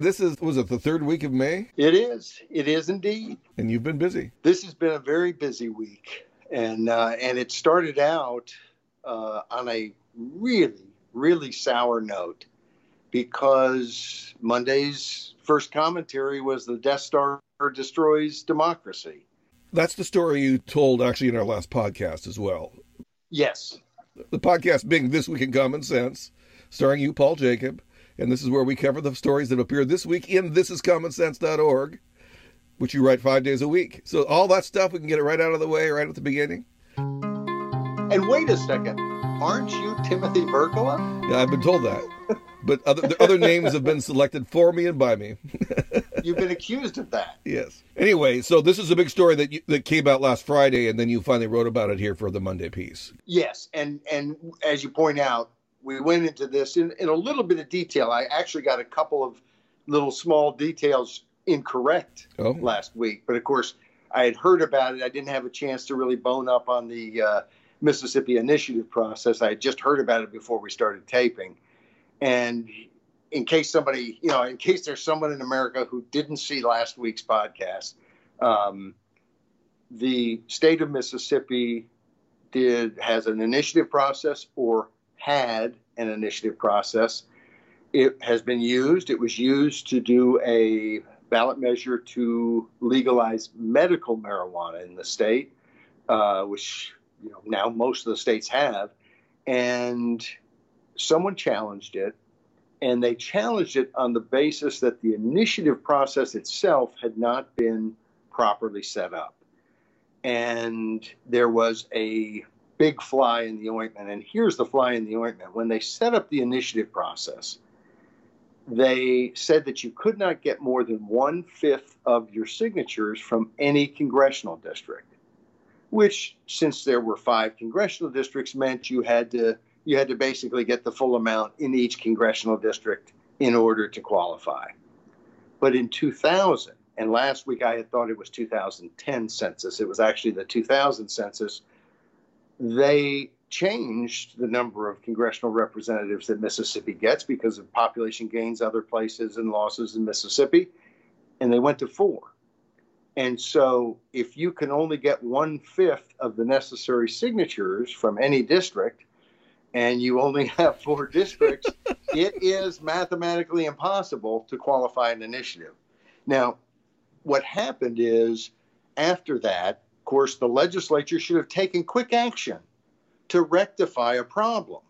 This is, was it the third week of May? It is. It is indeed. And you've been busy. This has been a very busy week. And, uh, and it started out uh, on a really, really sour note because Monday's first commentary was the Death Star destroys democracy. That's the story you told actually in our last podcast as well. Yes. The podcast being This Week in Common Sense, starring you, Paul Jacob. And this is where we cover the stories that appear this week in thisiscommonsense.org, which you write five days a week. So all that stuff, we can get it right out of the way right at the beginning. And wait a second. Aren't you Timothy Virgola? Yeah, I've been told that. But other, other names have been selected for me and by me. You've been accused of that. Yes. Anyway, so this is a big story that you, that came out last Friday, and then you finally wrote about it here for the Monday piece. Yes, and and as you point out, we went into this in, in a little bit of detail. I actually got a couple of little small details incorrect Oh. last week, but of course, I had heard about it. I didn't have a chance to really bone up on the uh, Mississippi Initiative process. I had just heard about it before we started taping, and in case somebody, you know, in case there's someone in America who didn't see last week's podcast, um, the state of Mississippi did has an initiative process or had an initiative process. It has been used. It was used to do a ballot measure to legalize medical marijuana in the state, uh, which you know now most of the states have, and someone challenged it, and they challenged it on the basis that the initiative process itself had not been properly set up, and there was a big fly in the ointment. And here's the fly in the ointment: when they set up the initiative process they said that you could not get more than one fifth of your signatures from any congressional district, which, since there were five congressional districts, meant you had to you had to basically get the full amount in each congressional district in order to qualify. But in 2000, and last week I had thought it was 2010 census, it was actually the 2000 census. They changed the number of congressional representatives that Mississippi gets because of population gains other places and losses in Mississippi, and they went to four. And so, if you can only get one fifth of the necessary signatures from any district, and you only have four districts, it is mathematically impossible to qualify an initiative. Now, what happened is, after that, course, the legislature should have taken quick action to rectify a problem.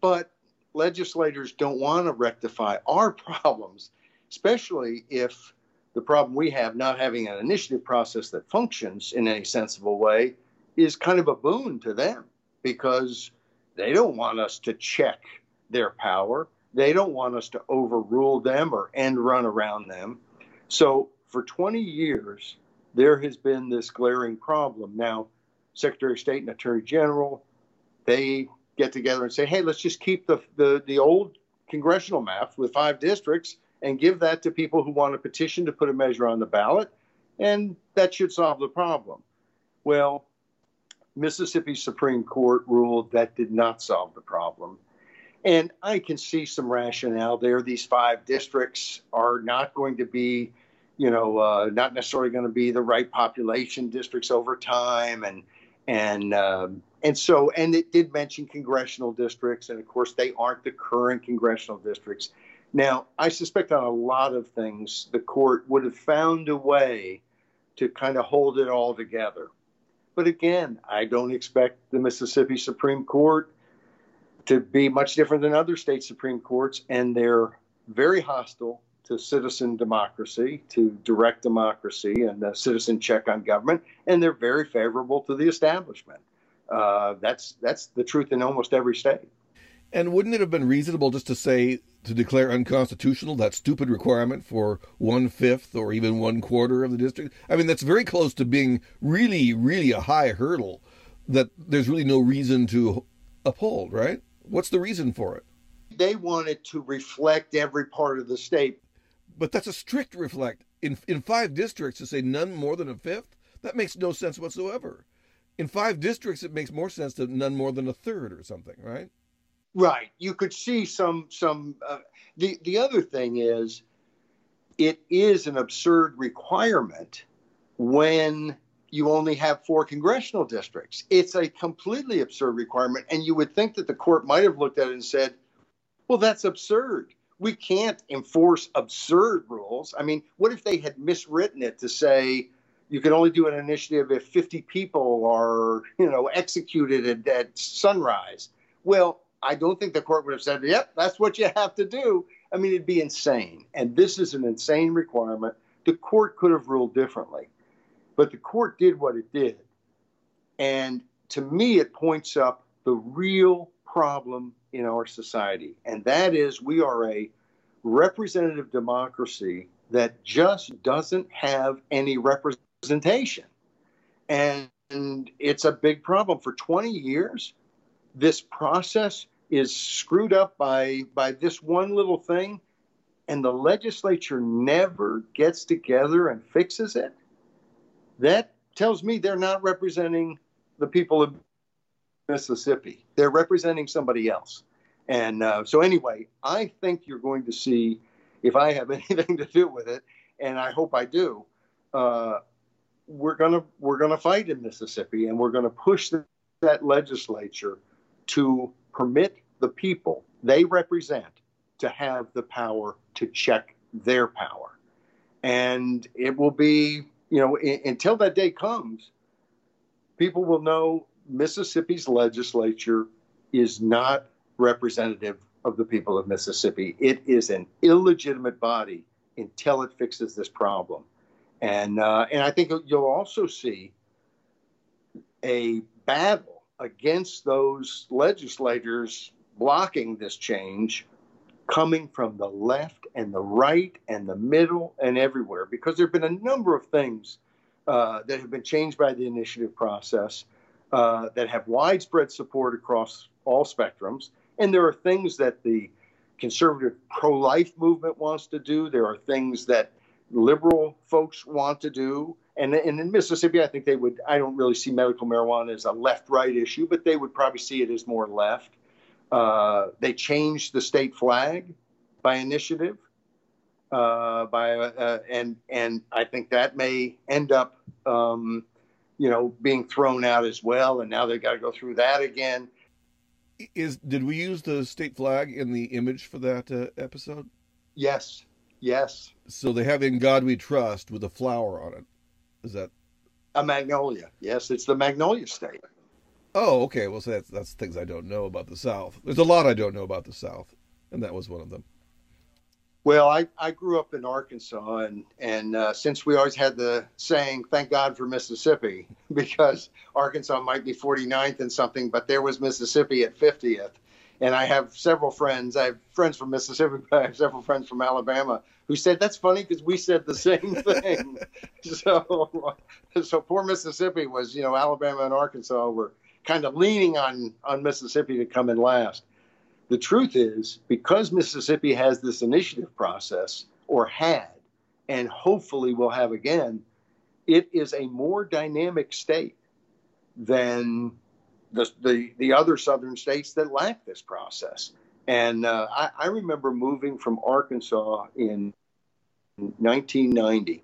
But legislators don't want to rectify our problems, especially if the problem we have, not having an initiative process that functions in any sensible way, is kind of a boon to them because they don't want us to check their power. They don't want us to overrule them or end run around them. So for 20 years, there has been this glaring problem. Now, Secretary of State and Attorney General, they get together and say, hey, let's just keep the, the, the old congressional map with five districts and give that to people who want a petition to put a measure on the ballot, and that should solve the problem. Well, Mississippi Supreme Court ruled that did not solve the problem. And I can see some rationale there. These five districts are not going to be, you know, uh, not necessarily going to be the right population districts over time, and and um, and so and it did mention congressional districts, and of course they aren't the current congressional districts. Now, I suspect on a lot of things, the court would have found a way to kind of hold it all together. But again, I don't expect the Mississippi Supreme Court to be much different than other state Supreme Courts, and they're very hostile to citizen democracy, to direct democracy, and a citizen check on government, and they're very favorable to the establishment. Uh, that's that's the truth in almost every state. And wouldn't it have been reasonable just to say to declare unconstitutional that stupid requirement for one fifth or even one quarter of the district? I mean, that's very close to being really, really a high hurdle that there's really no reason to uphold, right? What's the reason for it? They wanted to reflect every part of the state. But that's a strict reflect. In in five districts to say none more than a fifth, that makes no sense whatsoever. In five districts, it makes more sense to none more than a third or something, right? Right. You could see some some. Uh, the the other thing is, it is an absurd requirement when you only have four congressional districts. It's a completely absurd requirement. And you would think that the court might have looked at it and said, well, that's absurd. We can't enforce absurd rules. I mean, what if they had miswritten it to say you can only do an initiative if 50 people are, you know, executed at, at sunrise? Well, I don't think the court would have said, yep, that's what you have to do. I mean, it'd be insane. And this is an insane requirement. The court could have ruled differently, but the court did what it did. And to me, it points up the real problem in our society. And that is we are a representative democracy that just doesn't have any representation. And, it's a big problem. For 20 years, this process is screwed up by by this one little thing and the legislature never gets together and fixes it that tells me they're not representing the people of mississippi they're representing somebody else and uh, so anyway i think you're going to see if i have anything to do with it and i hope i do uh, we're going to we're to fight in mississippi and we're going to push the, that legislature to permit the people they represent to have the power to check their power. And it will be, you know, until that day comes, people will know Mississippi's legislature is not representative of the people of Mississippi. It is an illegitimate body until it fixes this problem. And, uh, and I think you'll also see a battle against those legislators blocking this change coming from the left and the right and the middle and everywhere because there have been a number of things uh, that have been changed by the initiative process uh, that have widespread support across all spectrums. And there are things that the conservative pro life movement wants to do, there are things that liberal folks want to do. And, and in Mississippi, I think they would, I don't really see medical marijuana as a left right issue, but they would probably see it as more left. Uh, they changed the state flag by initiative. Uh, by uh, and and I think that may end up, um, you know, being thrown out as well. And now they've got to go through that again. Is did we use the state flag in the image for that uh, episode? Yes, yes. So they have "In God We Trust" with a flower on it. Is that a magnolia? Yes, it's the magnolia state. Oh, okay. Well, so that's that's things I don't know about the South. There's a lot I don't know about the South, and that was one of them. Well, I, I grew up in Arkansas, and and uh, since we always had the saying "Thank God for Mississippi," because Arkansas might be 49th and something, but there was Mississippi at 50th. And I have several friends. I have friends from Mississippi, but I have several friends from Alabama who said that's funny because we said the same thing. so, so poor Mississippi was, you know, Alabama and Arkansas were kind of leaning on on Mississippi to come in last. The truth is, because Mississippi has this initiative process, or had, and hopefully will have again, it is a more dynamic state than the, the, the other southern states that lack this process. And uh, I, I, remember moving from Arkansas in 1990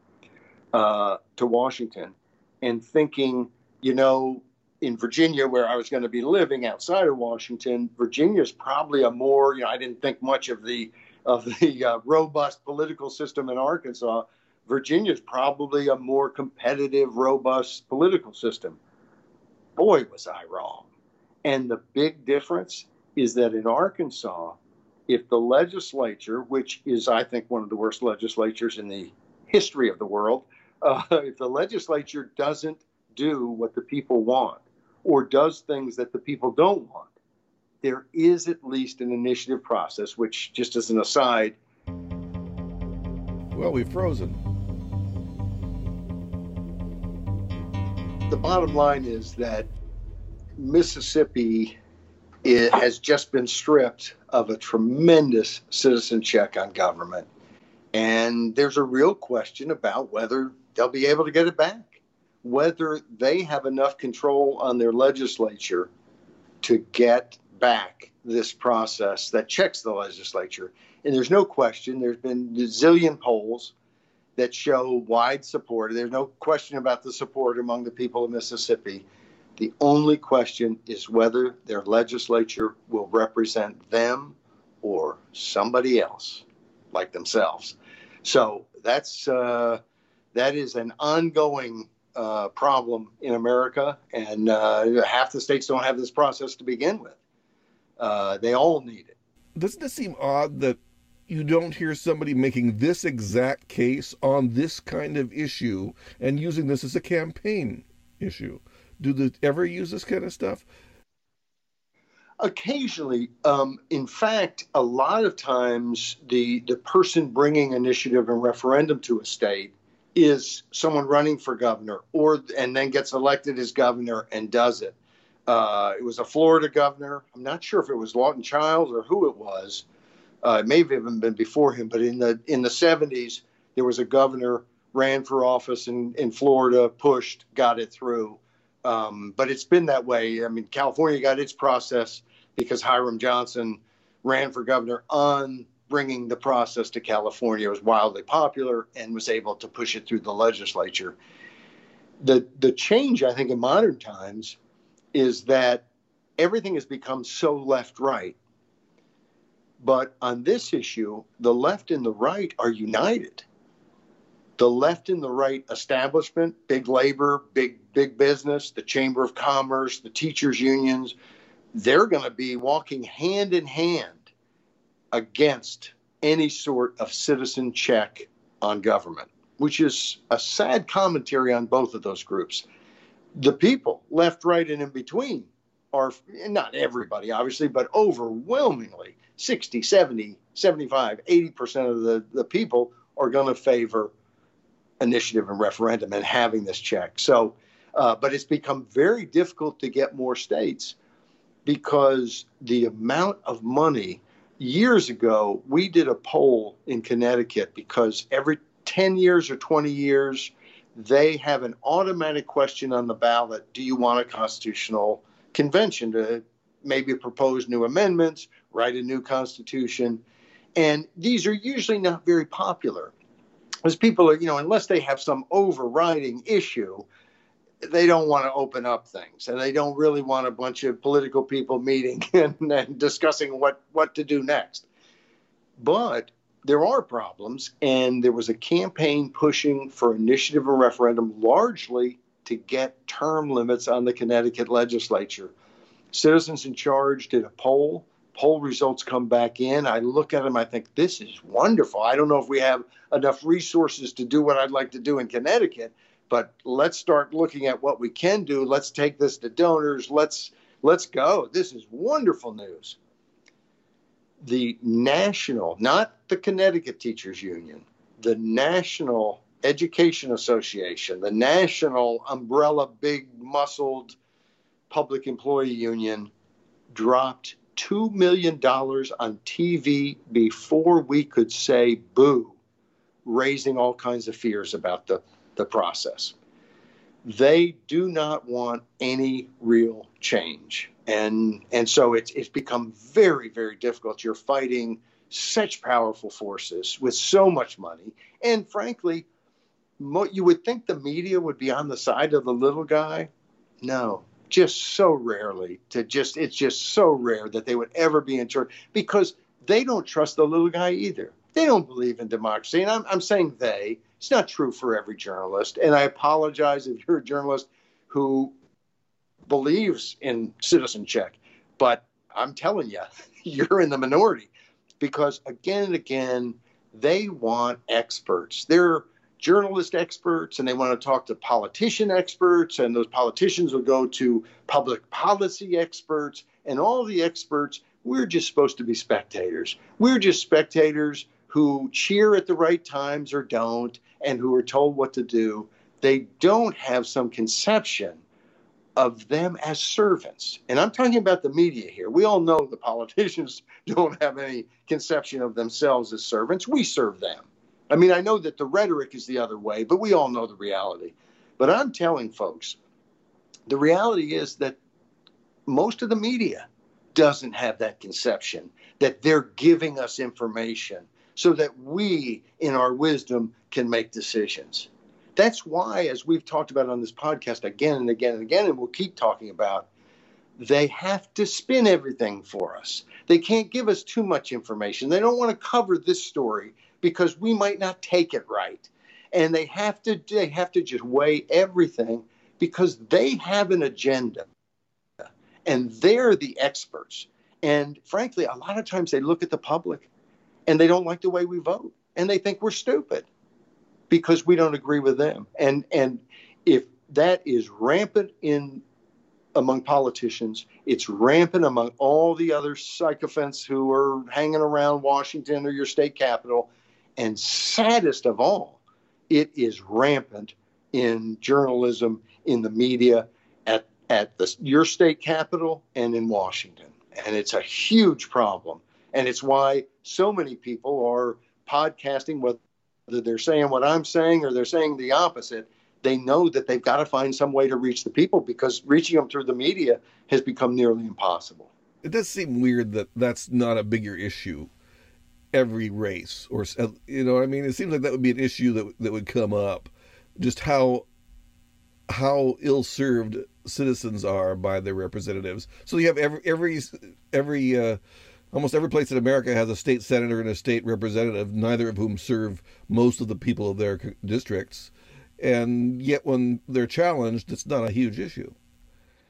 uh, to Washington and thinking, you know, in Virginia, where I was going to be living outside of Washington, Virginia is probably a more, you know, I didn't think much of the of the uh, robust political system in Arkansas. Virginia is probably a more competitive, robust political system. Boy, was I wrong. And the big difference is that in Arkansas, if the legislature, which is, I think, one of the worst legislatures in the history of the world, uh, if the legislature doesn't do what the people want, or does things that the people don't want, there is at least an initiative process, which, just as an aside, well, we've frozen. The bottom line is that Mississippi it has just been stripped of a tremendous citizen check on government. And there's a real question about whether they'll be able to get it back whether they have enough control on their legislature to get back this process that checks the legislature. And there's no question, there's been a zillion polls that show wide support. There's no question about the support among the people of Mississippi. The only question is whether their legislature will represent them or somebody else like themselves. So that's uh, that is an ongoing uh, problem in America, and uh, half the states don't have this process to begin with. Uh, they all need it. Doesn't it seem odd that you don't hear somebody making this exact case on this kind of issue and using this as a campaign issue? Do they ever use this kind of stuff? Occasionally, um, in fact, a lot of times the the person bringing initiative and referendum to a state is someone running for governor, or and then gets elected as governor and does it. Uh, it was a Florida governor. I'm not sure if it was Lawton Chiles or who it was. Uh, it may have even been before him, but in the in the 70s, there was a governor ran for office in, in Florida, pushed, got it through. Um, but it's been that way. I mean, California got its process because Hiram Johnson ran for governor on bringing the process to California. Was wildly popular and was able to push it through the legislature. The the change, I think, in modern times is that everything has become so left right. But on this issue, the left and the right are united. The left and the right establishment, big labor, big big business, the Chamber of Commerce, the teachers unions, they're going to be walking hand in hand against any sort of citizen check on government, which is a sad commentary on both of those groups. The people, left, right, and in between, are not everybody, obviously, but overwhelmingly 60, 70, 75, 80% of the, the people are going to favor initiative and referendum and having this check. So, uh, but it's become very difficult to get more states because the amount of money years ago we did a poll in Connecticut because every 10 years or 20 years they have an automatic question on the ballot. Do you want a constitutional convention to maybe propose new amendments write a new constitution? And these are usually not very popular. Because people are you know unless they have some overriding issue they don't want to open up things and they don't really want a bunch of political people meeting and, and, discussing what, what to do next. But there are problems, and there was a campaign pushing for initiative and referendum largely to get term limits on the Connecticut legislature. Citizens in Charge did a poll. Poll results come back in. I look at them, I think, this is wonderful. I don't know if we have enough resources to do what I'd like to do in Connecticut, but let's start looking at what we can do. Let's take this to donors. Let's let's go. This is wonderful news. The national, not the Connecticut Teachers Union, the National Education Association, the national umbrella, big muscled public employee union dropped $2 million on TV before we could say boo, raising all kinds of fears about the the process. They do not want any real change. And, and so it's, it's become very, very difficult. You're fighting such powerful forces with so much money. And frankly, mo- you would think the media would be on the side of the little guy. No, just so rarely to just, it's just so rare that they would ever be in charge because they don't trust the little guy either. They don't believe in democracy. And I'm, I'm saying they, it's not true for every journalist. And I apologize if you're a journalist who believes in citizen check, but I'm telling you, you're in the minority because again and again, they want experts. They're journalist experts and they want to talk to politician experts, and those politicians will go to public policy experts, and all the experts, we're just supposed to be spectators. We're just spectators who cheer at the right times or don't, and who are told what to do, they don't have some conception of them as servants. And I'm talking about the media here. We all know the politicians don't have any conception of themselves as servants. We serve them. I mean, I know that the rhetoric is the other way, but we all know the reality. But I'm telling folks, the reality is that most of the media doesn't have that conception that they're giving us information so that we, in our wisdom, can make decisions. That's why, as we've talked about on this podcast again and again and again, and we'll keep talking about, they have to spin everything for us. They can't give us too much information. They don't want to cover this story because we might not take it right. And they have to they have to just weigh everything because they have an agenda. And they're the experts. And frankly, a lot of times they look at the public and they don't like the way we vote and they think we're stupid because we don't agree with them. And and if that is rampant in among politicians, it's rampant among all the other sycophants who are hanging around Washington or your state capital, and saddest of all, it is rampant in journalism, in the media, at at the, your state capital and in Washington. And it's a huge problem. And it's why so many people are podcasting, whether they're saying what I'm saying or they're saying the opposite. They know that they've got to find some way to reach the people because reaching them through the media has become nearly impossible. It does seem weird that that's not a bigger issue every race or you know i mean it seems like that would be an issue that that would come up just how how ill served citizens are by their representatives. So you have every every every uh, almost every place in America has a state senator and a state representative, neither of whom serve most of the people of their districts, and yet when they're challenged, it's not a huge issue.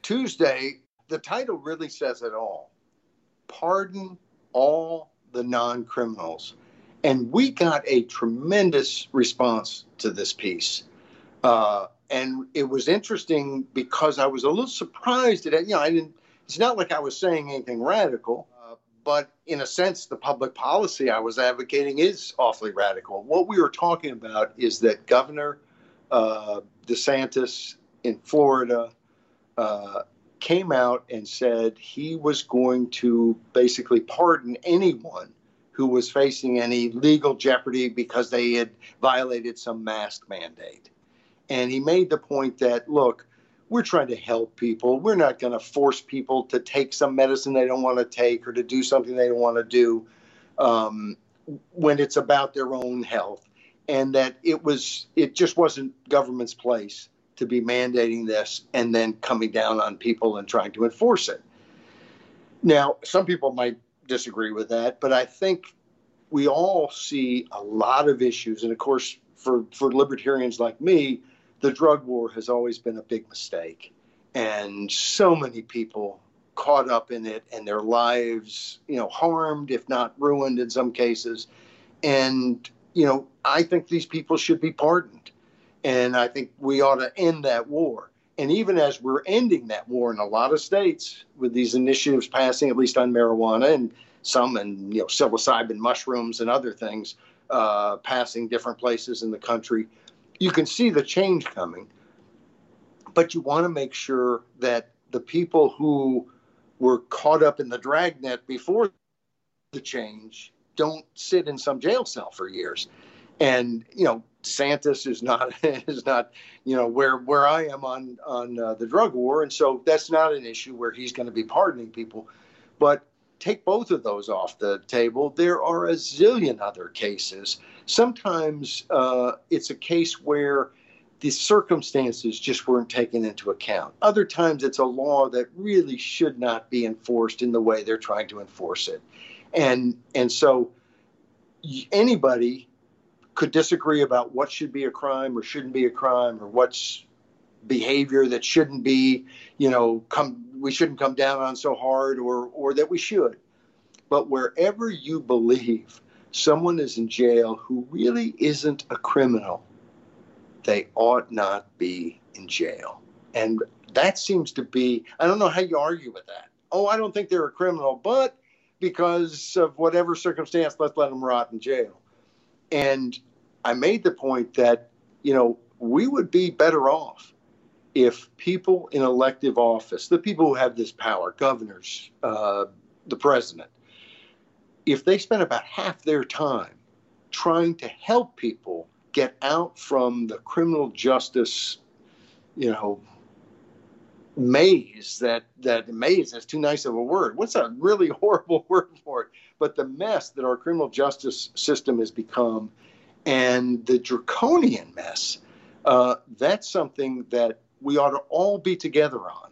Tuesday, the title really says it all: pardon all the non criminals. And we got a tremendous response to this piece. Uh, and it was interesting because I was a little surprised at it. You know, I didn't. It's not like I was saying anything radical, but in a sense, the public policy I was advocating is awfully radical. What we were talking about is that Governor uh, DeSantis in Florida uh, came out and said he was going to basically pardon anyone who was facing any legal jeopardy because they had violated some mask mandate. And he made the point that, look, we're trying to help people. We're not going to force people to take some medicine they don't want to take or to do something they don't want to do um, when it's about their own health. And that it was, it just wasn't government's place to be mandating this and then coming down on people and trying to enforce it. Now, some people might disagree with that, but I think we all see a lot of issues. And of course, for, for libertarians like me, the drug war has always been a big mistake. And so many people caught up in it and their lives, you know, harmed, if not ruined in some cases. And, you know, I think these people should be pardoned. And I think we ought to end that war. And even as we're ending that war in a lot of states with these initiatives passing, at least on marijuana and some and, you know, psilocybin mushrooms and other things uh, passing different places in the country, you can see the change coming, but you want to make sure that the people who were caught up in the dragnet before the change don't sit in some jail cell for years. And you know, Santos is not is not you know where where I am on on uh, the drug war, and so that's not an issue where he's going to be pardoning people. But take both of those off the table. There are a zillion other cases sometimes uh, it's a case where the circumstances just weren't taken into account. Other times it's a law that really should not be enforced in the way they're trying to enforce it. And and so anybody could disagree about what should be a crime or shouldn't be a crime or what's behavior that shouldn't be, you know, come we shouldn't come down on so hard or or that we should. But wherever you believe someone is in jail who really isn't a criminal, they ought not be in jail. And that seems to be, I don't know how you argue with that. Oh, I don't think they're a criminal, but because of whatever circumstance, let's let them rot in jail. And I made the point that, you know, we would be better off if people in elective office, the people who have this power, governors, uh, the president, if they spend about half their time trying to help people get out from the criminal justice, you know, maze that that maze is too nice of a word. What's a really horrible word for it? But the mess that our criminal justice system has become and the draconian mess uh, that's something that we ought to all be together on.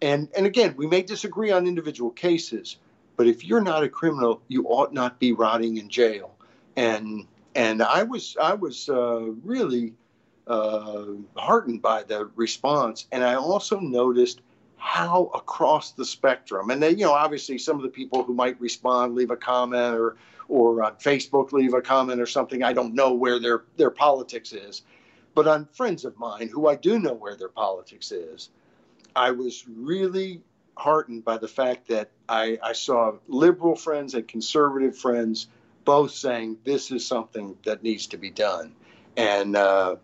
And and again we may disagree on individual cases but if you're not a criminal you ought not be rotting in jail and and i was i was uh, really uh, heartened by the response. And I also noticed how across the spectrum, and then, you know, obviously some of the people who might respond, leave a comment or, or on Facebook, leave a comment or something. I don't know where their, their politics is. But on friends of mine who I do know where their politics is, I was really heartened by the fact that I, I saw liberal friends and conservative friends both saying this is something that needs to be done. And uh,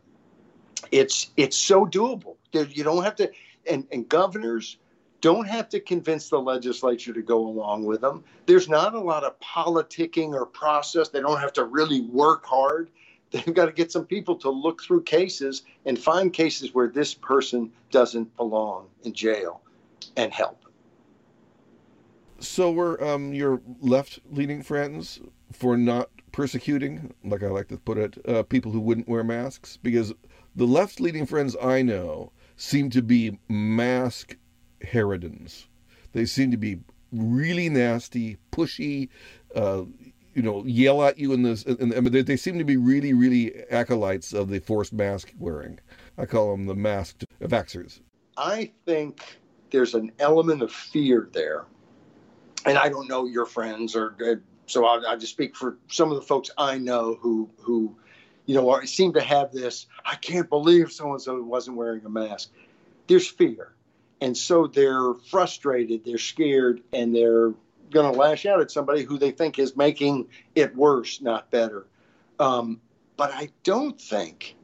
it's it's so doable. You don't have to, and, and governors don't have to convince the legislature to go along with them. There's not a lot of politicking or process. They don't have to really work hard. They've got to get some people to look through cases and find cases where this person doesn't belong in jail and help. So were um, your left-leaning friends for not persecuting, like I like to put it, uh, people who wouldn't wear masks? Because the left-leaning friends I know seem to be mask harridans. They seem to be really nasty, pushy, uh, you know, yell at you in this. And, and they, they, seem to be really, really acolytes of the forced mask wearing. I call them the masked vaxxers. I think there's an element of fear there. And I don't know your friends, or uh, so I'll, I'll just speak for some of the folks I know who who you know, seem to have this, I can't believe so and so wasn't wearing a mask. There's fear. And so they're frustrated, they're scared, and they're going to lash out at somebody who they think is making it worse, not better. Um, but I don't think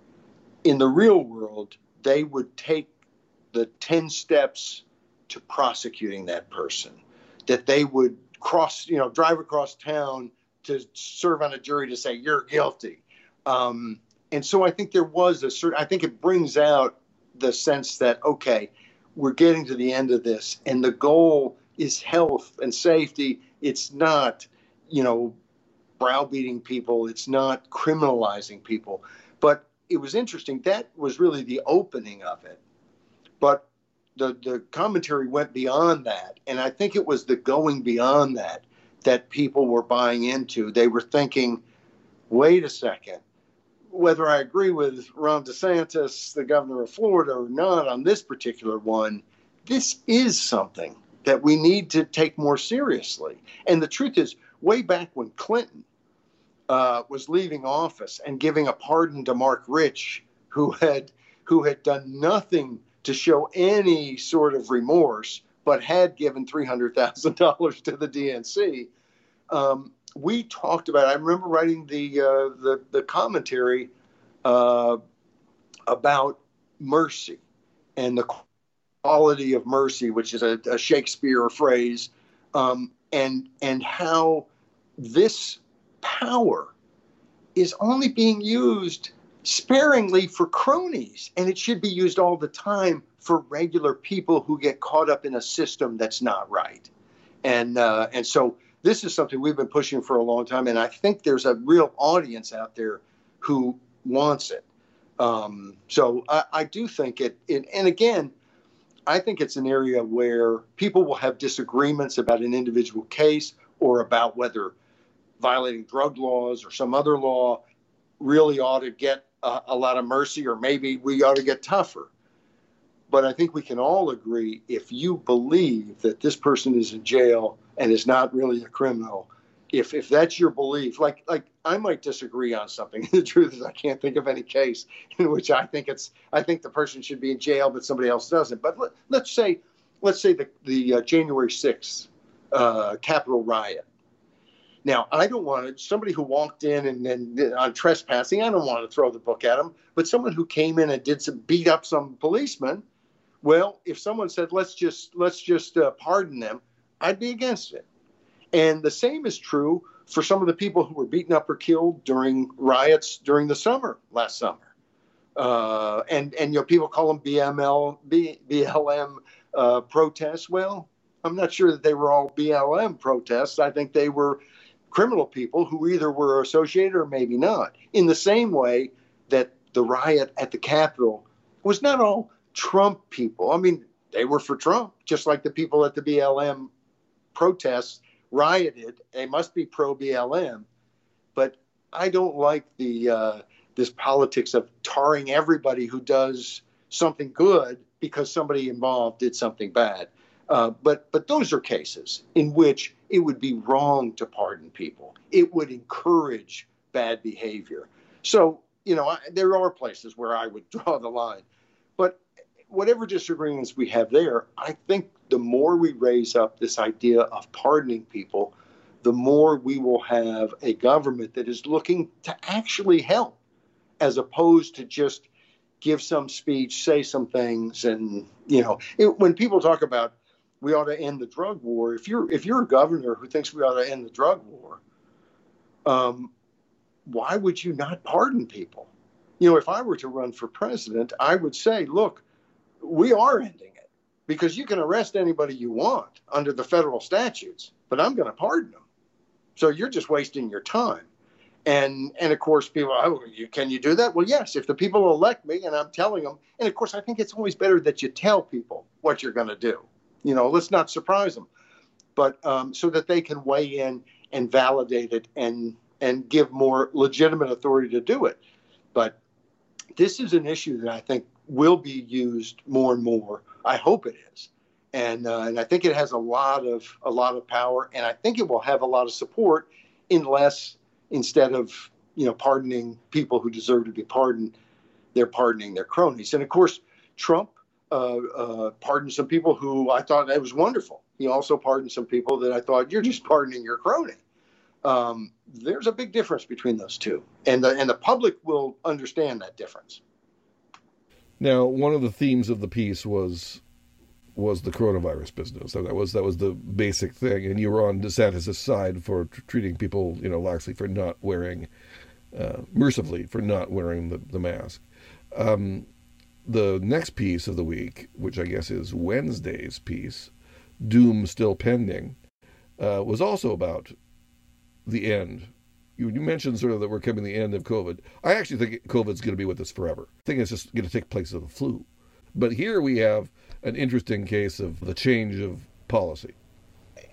in the real world they would take the 10 steps to prosecuting that person, that they would cross, you know, drive across town to serve on a jury to say, you're guilty. Um, and so I think there was a certain, I think it brings out the sense that, okay, we're getting to the end of this and the goal is health and safety. It's not, you know, browbeating people, it's not criminalizing people. But it was interesting. That was really the opening of it. But the, the commentary went beyond that. And I think it was the going beyond that that people were buying into. They were thinking, wait a second, whether I agree with Ron DeSantis, the governor of Florida, or not on this particular one, this is something that we need to take more seriously. And the truth is, way back when Clinton uh, was leaving office and giving a pardon to Marc Rich, who had who had done nothing to show any sort of remorse, but had given three hundred thousand dollars to the DNC. Um, we talked about. I remember writing the uh, the, the commentary uh, about mercy and the quality of mercy, which is a, a Shakespeare phrase, um, and and how this power is only being used sparingly for cronies, and it should be used all the time for regular people who get caught up in a system that's not right. And uh, and so this is something we've been pushing for a long time, and I think there's a real audience out there who wants it. Um, so I, I, do think it, it, and again, I think it's an area where people will have disagreements about an individual case or about whether violating drug laws or some other law really ought to get a, a lot of mercy, or maybe we ought to get tougher. But I think we can all agree if you believe that this person is in jail and is not really a criminal, if if that's your belief, like like I might disagree on something. the truth is, I can't think of any case in which I think it's I think the person should be in jail, but somebody else doesn't. But let, us say let's say the the uh, January sixth uh, Capitol riot. Now, I don't want to, somebody who walked in and, and on trespassing, I don't want to throw the book at them, but someone who came in and did some beat up some policeman, well, if someone said, let's just, let's just uh, pardon them, I'd be against it. And the same is true for some of the people who were beaten up or killed during riots during the summer last summer. Uh, and and you know people call them BML B, BLM uh, protests. Well, I'm not sure that they were all BLM protests. I think they were criminal people who either were associated or maybe not. In the same way that the riot at the Capitol was not all Trump people. I mean, they were for Trump, just like the people at the BLM protests rioted. They must be pro BLM. But I don't like the uh, this politics of tarring everybody who does something good because somebody involved did something bad. Uh, but but those are cases in which it would be wrong to pardon people. It would encourage bad behavior. So you know I, there are places where I would draw the line. But whatever disagreements we have there, I think the more we raise up this idea of pardoning people, the more we will have a government that is looking to actually help, as opposed to just give some speech, say some things, and you know, it, when people talk about we ought to end the drug war, if you're if you're a governor who thinks we ought to end the drug war, um, why would you not pardon people? You know, if I were to run for president, I would say, look, we are ending it because you can arrest anybody you want under the federal statutes, but I'm going to pardon them. So you're just wasting your time. And and of course, people, oh, you, can you do that? Well, yes. If the people elect me, and I'm telling them, and of course, I think it's always better that you tell people what you're going to do. You know, let's not surprise them, but um, so that they can weigh in and validate it and and give more legitimate authority to do it. But this is an issue that I think will be used more and more. I hope it is, and uh, and I think it has a lot of a lot of power, and I think it will have a lot of support, unless instead of you know pardoning people who deserve to be pardoned, they're pardoning their cronies. And of course, Trump uh, uh, pardoned some people who I thought that was wonderful. He also pardoned some people that I thought you're just pardoning your crony. Um, there's a big difference between those two, and the and the public will understand that difference. Now, one of the themes of the piece was was the coronavirus business. So that was that was the basic thing, and you were on DeSantis' side for t- treating people, you know, laxly for not wearing, uh, mercifully for not wearing the the mask. Um, the next piece of the week, which I guess is Wednesday's piece, Doom Still Pending, uh, was also about the end you, you mentioned sort of that we're coming to the end of COVID. I actually think COVID's going to be with us forever. I think it's just going to take place of the flu. But here we have an interesting case of the change of policy.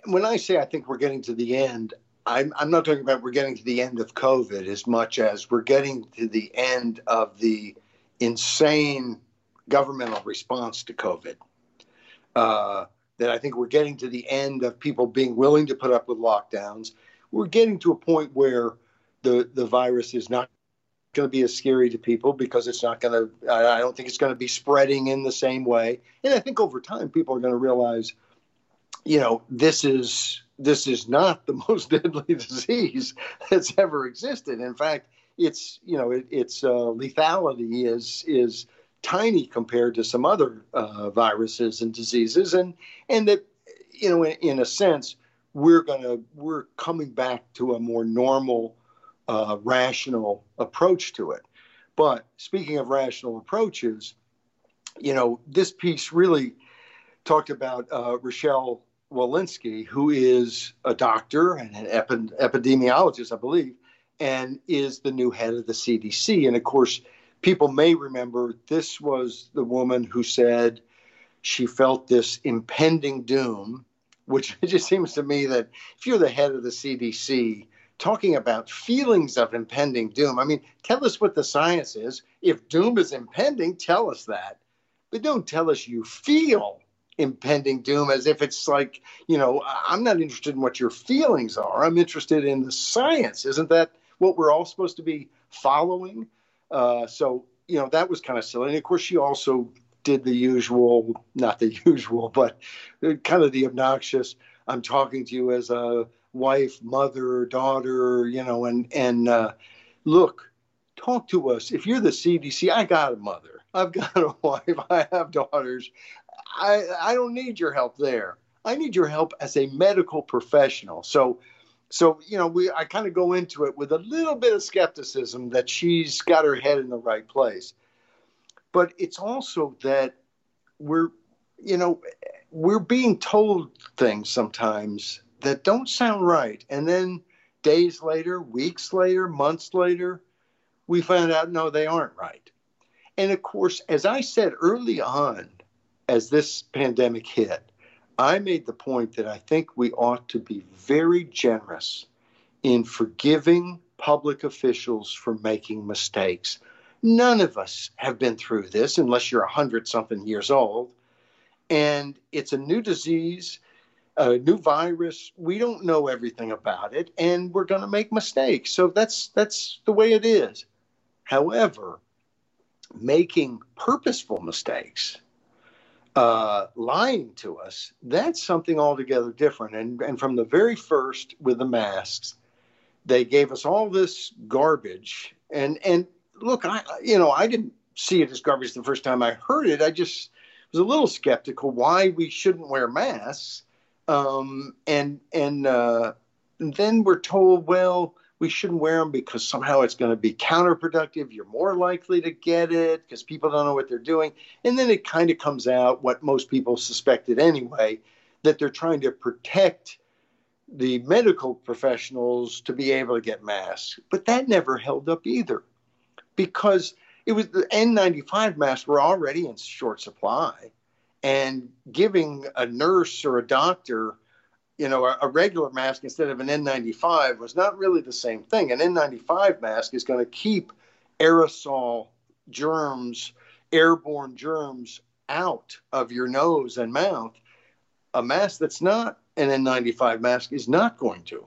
When I say I think we're getting to the end, I'm, I'm not talking about we're getting to the end of COVID as much as we're getting to the end of the insane governmental response to COVID. Uh, that I think we're getting to the end of people being willing to put up with lockdowns we're getting to a point where the the virus is not going to be as scary to people because it's not going to i don't think it's going to be spreading in the same way and i think over time people are going to realize you know this is this is not the most deadly disease that's ever existed in fact it's you know it, its uh, lethality is is tiny compared to some other uh, viruses and diseases. And and that you know in, in a sense we're to we're coming back to a more normal uh, rational approach to it. But speaking of rational approaches you know this piece really talked about uh, rochelle walensky who is a doctor and an epi- epidemiologist i believe and is the new head of the cdc and of course people may remember this was the woman who said she felt this impending doom which it just seems to me that if you're the head of the CDC, talking about feelings of impending doom, I mean, tell us what the science is. If doom is impending, tell us that. But don't tell us you feel impending doom as if it's like, you know, I'm not interested in what your feelings are. I'm interested in the science. Isn't that what we're all supposed to be following? Uh, so, you know, that was kind of silly. And of course, she also did the usual, not the usual, but kind of the obnoxious. I'm talking to you as a wife, mother, daughter, you know, and and uh, look, talk to us. If you're the CDC, I got a mother, I've got a wife, I have daughters. I I don't need your help there. I need your help as a medical professional. So so you know we i kind of go into it with a little bit of skepticism that she's got her head in the right place but it's also that we're you know, we're being told things sometimes that don't sound right. And then days later, weeks later, months later, we find out no, they aren't right. And of course, as I said early on, as this pandemic hit, I made the point that I think we ought to be very generous in forgiving public officials for making mistakes. None of us have been through this unless you're 100 something years old. And it's a new disease, a new virus. We don't know everything about it, and we're going to make mistakes. So that's, that's the way it is. However, making purposeful mistakes, uh, lying to us, that's something altogether different. And, and from the very first with the masks, they gave us all this garbage. And, and look, I, you know, I didn't see it as garbage the first time I heard it. I just was a little skeptical why we shouldn't wear masks. Um, and, and, uh, and then we're told, well, we shouldn't wear them because somehow it's going to be counterproductive. You're more likely to get it because people don't know what they're doing. And then it kind of comes out what most people suspected anyway that they're trying to protect the medical professionals to be able to get masks. But that never held up either because it was the N95 masks were already in short supply. And giving a nurse or a doctor you know, a, a, regular mask instead of an N95 was not really the same thing. An N95 mask is going to keep aerosol germs, airborne germs out of your nose and mouth. A mask that's not an N95 mask is not going to.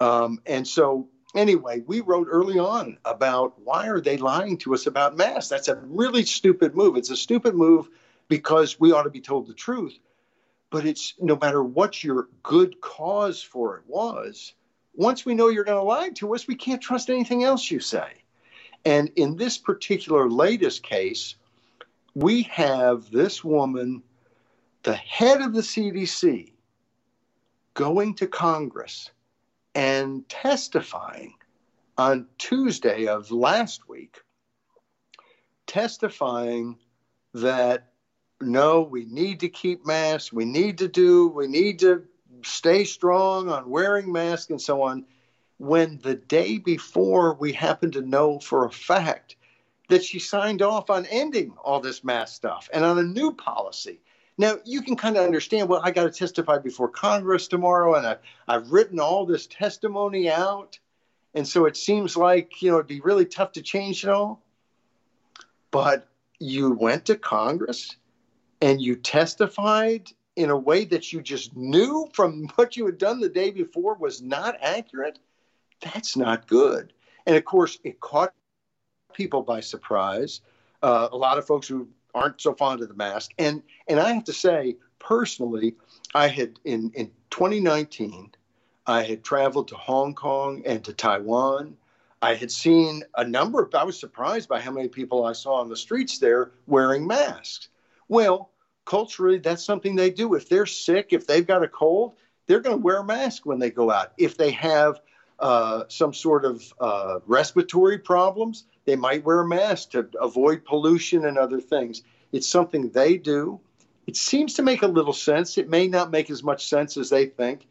Um, and so, anyway, we wrote early on about why are they lying to us about masks? That's a really stupid move. It's a stupid move because we ought to be told the truth but it's no matter what your good cause for it was, once we know you're going to lie to us, we can't trust anything else you say. And in this particular latest case, we have this woman, the head of the CDC, going to Congress and testifying on Tuesday of last week, testifying that no, we need to keep masks. We need to do, we need to stay strong on wearing masks and so on. When the day before we happen to know for a fact that she signed off on ending all this mask stuff and on a new policy. Now, you can kind of understand, well, I got to testify before Congress tomorrow, and I, I've written all this testimony out. And so it seems like, you know, it'd be really tough to change it all. But you went to Congress and you testified in a way that you just knew from what you had done the day before was not accurate, that's not good. And of course, it caught people by surprise. Uh, a lot of folks who aren't so fond of the mask, and and I have to say personally, I had in in 2019, I had traveled to Hong Kong and to Taiwan. I had seen a number of. I was surprised by how many people I saw on the streets there wearing masks. Well, culturally, that's something they do. If they're sick, if they've got a cold, they're going to wear a mask when they go out. If they have uh, some sort of uh, respiratory problems, they might wear a mask to avoid pollution and other things. It's something they do. It seems to make a little sense. It may not make as much sense as they think,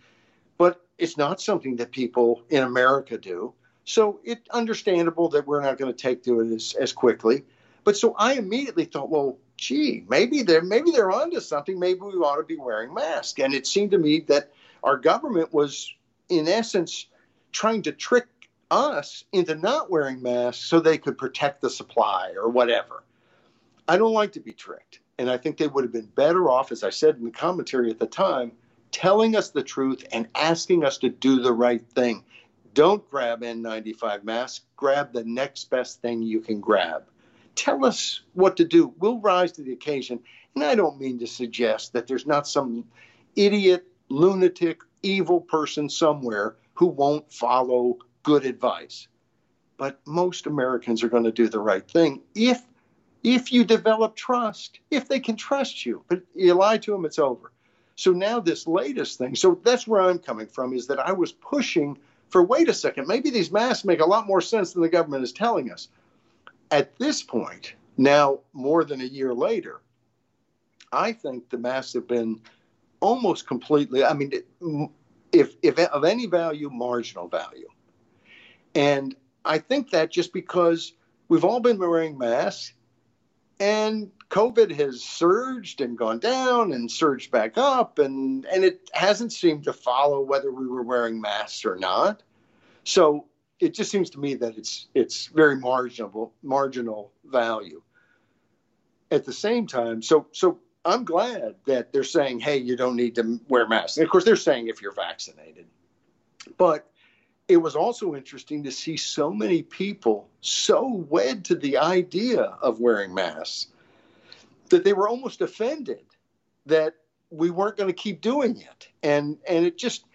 but it's not something that people in America do. So it's understandable that we're not going to take to it as, as quickly. But so I immediately thought, well, gee, maybe they're maybe they're onto something. Maybe we ought to be wearing masks. And it seemed to me that our government was, in essence, trying to trick us into not wearing masks so they could protect the supply or whatever. I don't like to be tricked. And I think they would have been better off, as I said in the commentary at the time, telling us the truth and asking us to do the right thing. Don't grab N95 masks, grab the next best thing you can grab tell us what to do. We'll rise to the occasion. And I don't mean to suggest that there's not some idiot, lunatic, evil person somewhere who won't follow good advice. But most Americans are going to do the right thing if if you develop trust, if they can trust you. But you lie to them, it's over. So now this latest thing, so that's where I'm coming from, is that I was pushing for wait a second, maybe these masks make a lot more sense than the government is telling us. At this point, now more than a year later, I think the masks have been almost completely, I mean, if, if of any value, marginal value. And I think that just because we've all been wearing masks and COVID has surged and gone down and surged back up, and, and it hasn't seemed to follow whether we were wearing masks or not. So it just seems to me that it's it's very marginal marginal value. At the same time, so so I'm glad that they're saying, hey, you don't need to wear masks. And of course, they're saying if you're vaccinated, but it was also interesting to see so many people so wed to the idea of wearing masks that they were almost offended that we weren't going to keep doing it and and it just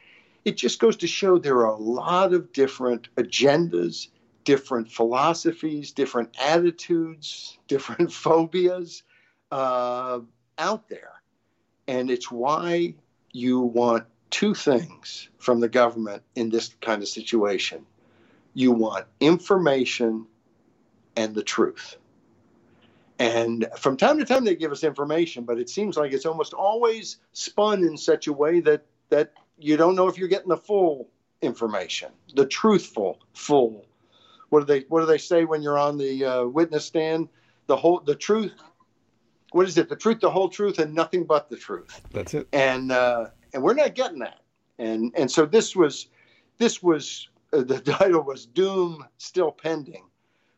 it just goes to show there are a lot of different agendas different philosophies different attitudes different phobias uh, out there and it's why you want two things from the government in this kind of situation you want information and the truth. And from time to time, they give us information, but it seems like it's almost always spun in such a way that, that you don't know if you're getting the full information, the truthful, full. What do they What do they say when you're on the uh, witness stand? The whole, the truth. What is it? The truth, the whole truth, and nothing but the truth. That's it. And uh, and we're not getting that. And and so this was this was uh, the title was Doom Still Pending,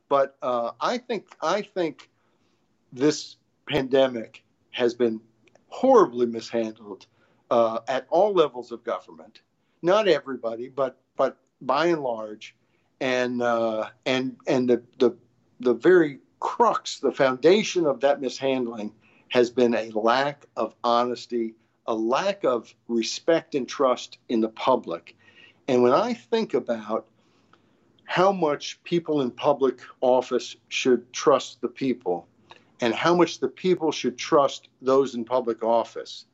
but uh, I think I think this pandemic has been horribly mishandled uh, at all levels of government. Not everybody, but but by and large, and uh, and and the the the very crux, the foundation of that mishandling has been a lack of honesty a lack of respect and trust in the public. And when I think about how much people in public office should trust the people and how much the people should trust those in public office,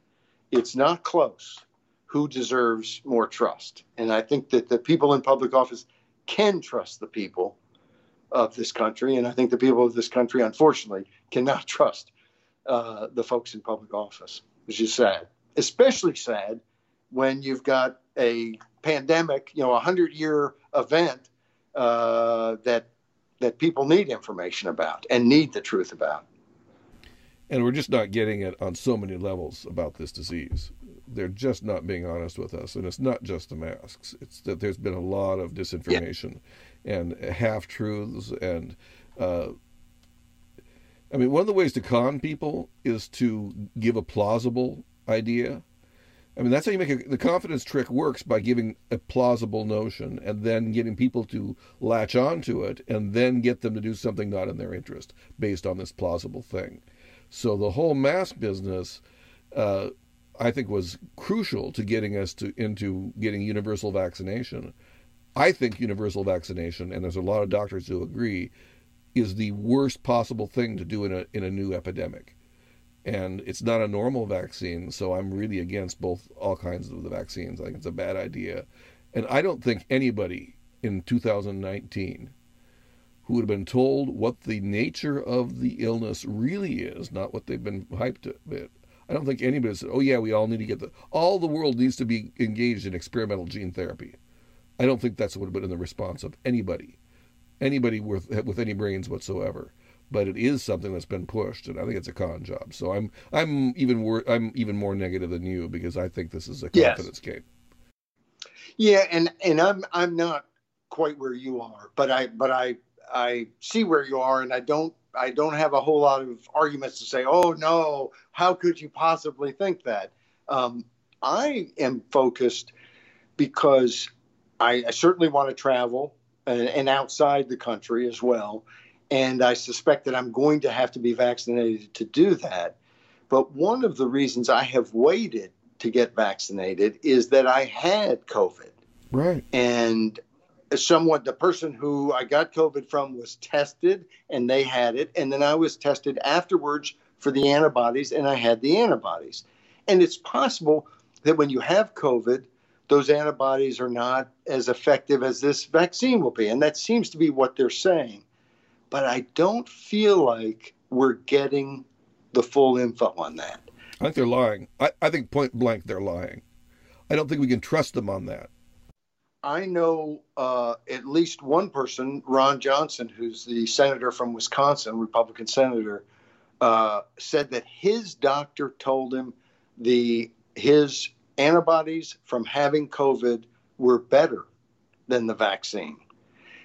it's not close who deserves more trust. And I think that the people in public office can trust the people of this country. And I think the people of this country, unfortunately, cannot trust uh, the folks in public office, which is sad especially sad when you've got a pandemic, you know, a hundred year event uh, that that people need information about and need the truth about. And we're just not getting it on so many levels about this disease. They're just not being honest with us, and it's not just the masks. It's that there's been a lot of disinformation yeah. and half truths and. Uh, I mean, one of the ways to con people is to give a plausible idea. I mean, that's how you make a, the confidence trick works by giving a plausible notion and then getting people to latch onto it and then get them to do something not in their interest based on this plausible thing. So the whole mask business, uh, I think, was crucial to getting us to into getting universal vaccination. I think universal vaccination, and there's a lot of doctors who agree, is the worst possible thing to do in a in a new epidemic and it's not a normal vaccine, so I'm really against both all kinds of the vaccines. I think it's a bad idea, and I don't think anybody in 2019 who would have been told what the nature of the illness really is, not what they've been hyped it. I don't think anybody said, "Oh yeah, we all need to get the all the world needs to be engaged in experimental gene therapy." I don't think that's what would have been the response of anybody, anybody with with any brains whatsoever but it is something that's been pushed, and I think it's a con job. So I'm I'm even wor- I'm even more negative than you because I think this is a confidence yes. game. Yeah, and and I'm I'm not quite where you are, but I but I I see where you are, and I don't I don't have a whole lot of arguments to say, oh no, how could you possibly think that? Um, I am focused because I, I certainly want to travel and, and outside the country as well and I suspect that I'm going to have to be vaccinated to do that. But one of the reasons I have waited to get vaccinated is that I had COVID. Right. And someone, the person who I got COVID from was tested and they had it. And then I was tested afterwards for the antibodies and I had the antibodies. And it's possible that when you have COVID, those antibodies are not as effective as this vaccine will be. And that seems to be what they're saying but I don't feel like we're getting the full info on that. I think they're lying. I, I think point blank they're lying. I don't think we can trust them on that. I know uh, at least one person, Ron Johnson, who's the senator from Wisconsin, Republican senator, uh, said that his doctor told him the his antibodies from having COVID were better than the vaccine.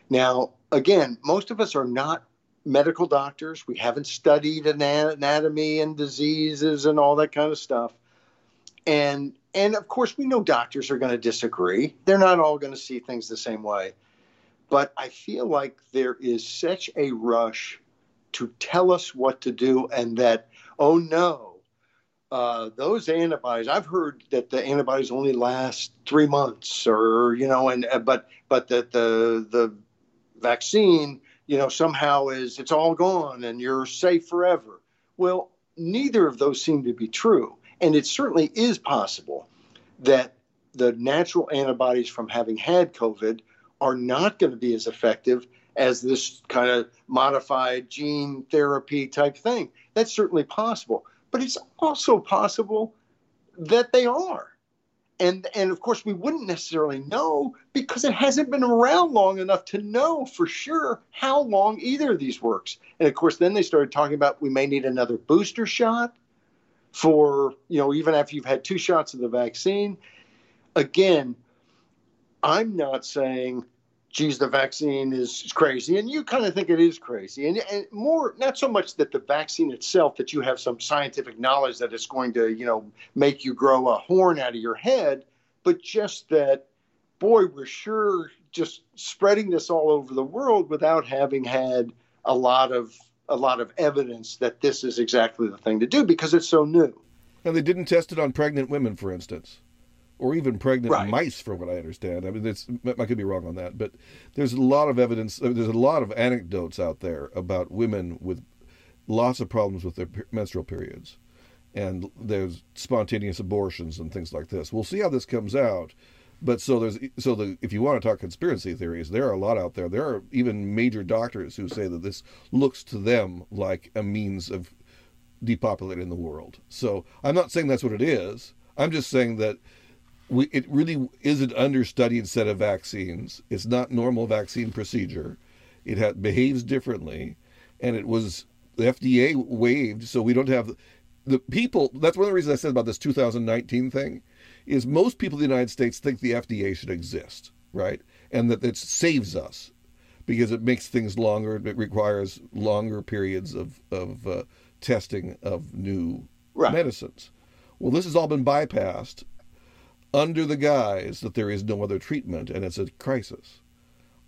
Now, again, most of us are not medical doctors. We haven't studied anatomy and diseases and all that kind of stuff. And and of course we know doctors are going to disagree. They're not all going to see things the same way. But I feel like there is such a rush to tell us what to do and that oh no, uh, those antibodies i've heard that the antibodies only last three months or you know and uh, but but that the the vaccine you know somehow is it's all gone and you're safe forever well neither of those seem to be true and it certainly is possible that the natural antibodies from having had covid are not going to be as effective as this kind of modified gene therapy type thing that's certainly possible but it's also possible that they are. And, and of course, we wouldn't necessarily know because it hasn't been around long enough to know for sure how long either of these works. And of course, then they started talking about we may need another booster shot for, you know, even after you've had two shots of the vaccine. Again, I'm not saying geez, the vaccine is crazy. And you kind of think it is crazy. And, and, more, not so much that the vaccine itself, that you have some scientific knowledge that it's going to, you know, make you grow a horn out of your head, but just that, boy, we're sure just spreading this all over the world without having had a lot of a lot of evidence that this is exactly the thing to do because it's so new. And they didn't test it on pregnant women, for instance or even pregnant right. mice, from what I understand. I mean, it's, I could be wrong on that, but there's a lot of evidence. Uh, there's a lot of anecdotes out there about women with lots of problems with their menstrual periods, and there's spontaneous abortions and things like this. We'll see how this comes out. But so there's so the if you want to talk conspiracy theories, there are a lot out there. There are even major doctors who say that this looks to them like a means of depopulating the world. So I'm not saying that's what it is. I'm just saying that we, it really is an understudied set of vaccines. It's not normal vaccine procedure. It ha- behaves differently, and it was the FDA waived, so we don't have the people. That's one of the reasons I said about this 2019 thing, is most people in the United States think the FDA should exist, right, and that it saves us because it makes things longer. It requires longer periods of of uh, testing of new right. medicines. Well, this has all been bypassed under the guise that there is no other treatment and it's a crisis.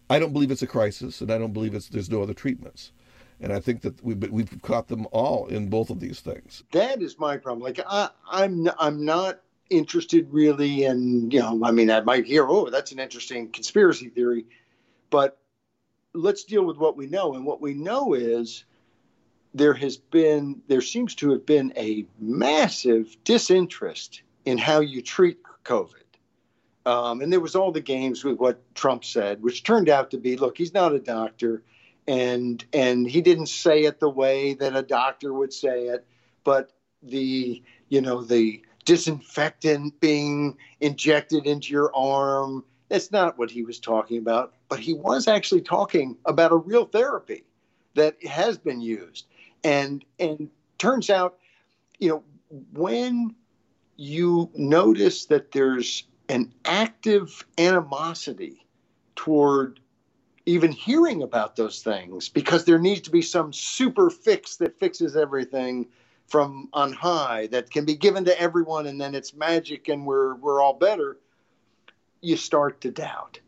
I don't believe it's a crisis, and I don't believe it's there's no other treatments. And I think that we've we've caught them all in both of these things. That is my problem. Like I, I'm I'm not interested really in you know I mean I might hear oh that's an interesting conspiracy theory, but let's deal with what we know. And what we know is there has been there seems to have been a massive disinterest in how you treat COVID. Um, and there was all the games with what Trump said, which turned out to be, look, he's not a doctor, and and he didn't say it the way that a doctor would say it, but the you know the disinfectant being injected into your arm, that's not what he was talking about. But he was actually talking about a real therapy that has been used, and and turns out, you know, when you notice that there's an active animosity toward even hearing about those things because there needs to be some super fix that fixes everything from on high that can be given to everyone and then it's magic and we're we're all better you start to doubt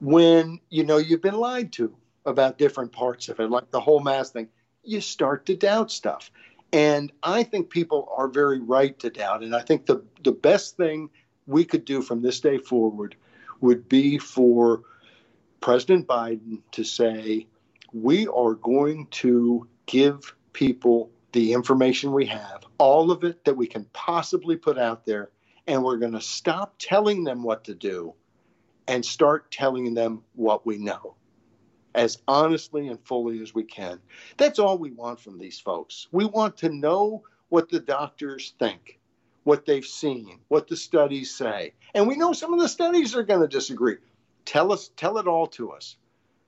when you know you've been lied to about different parts of it like the whole mass thing you start to doubt stuff and I think people are very right to doubt. And I think the, the best thing we could do from this day forward would be for President Biden to say, we are going to give people the information we have, all of it that we can possibly put out there, and we're going to stop telling them what to do and start telling them what we know as honestly and fully as we can. That's all we want from these folks. We want to know what the doctors think, what they've seen, what the studies say. And we know some of the studies are going to disagree. Tell us, tell it all to us.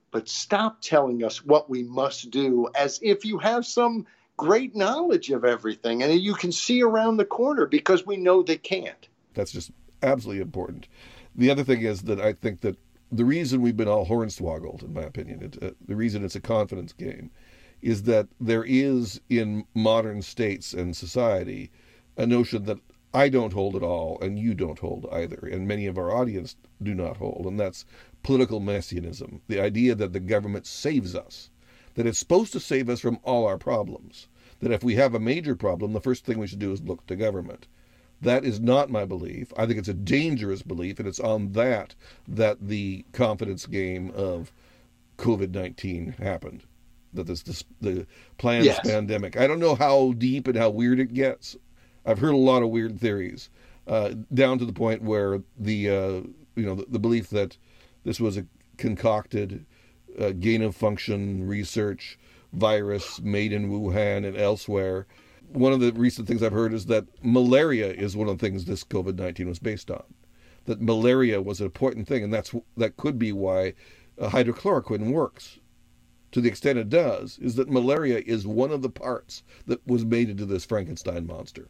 But stop telling us what we must do as if you have some great knowledge of everything and you can see around the corner because we know they can't. That's just absolutely important. The other thing is that I think that the reason we've been all hornswoggled, in my opinion, it, uh, the reason it's a confidence game, is that there is in modern states and society a notion that I don't hold at all and you don't hold either, and many of our audience do not hold, and that's political messianism, the idea that the government saves us, that it's supposed to save us from all our problems, that if we have a major problem, the first thing we should do is look to government. That is not my belief. I think it's a dangerous belief, and it's on that that the confidence game of COVID 19 happened. That this, this the planned yes. pandemic. I don't know how deep and how weird it gets. I've heard a lot of weird theories, uh, down to the point where the uh, you know the, the, belief that this was a concocted uh, gain of function research virus made in Wuhan and elsewhere one of the recent things I've heard is that malaria is one of the things this COVID nineteen was based on. That malaria was an important thing, and that's that could be why uh, hydrochloroquine works. To the extent it does, is that malaria is one of the parts that was made into this Frankenstein monster.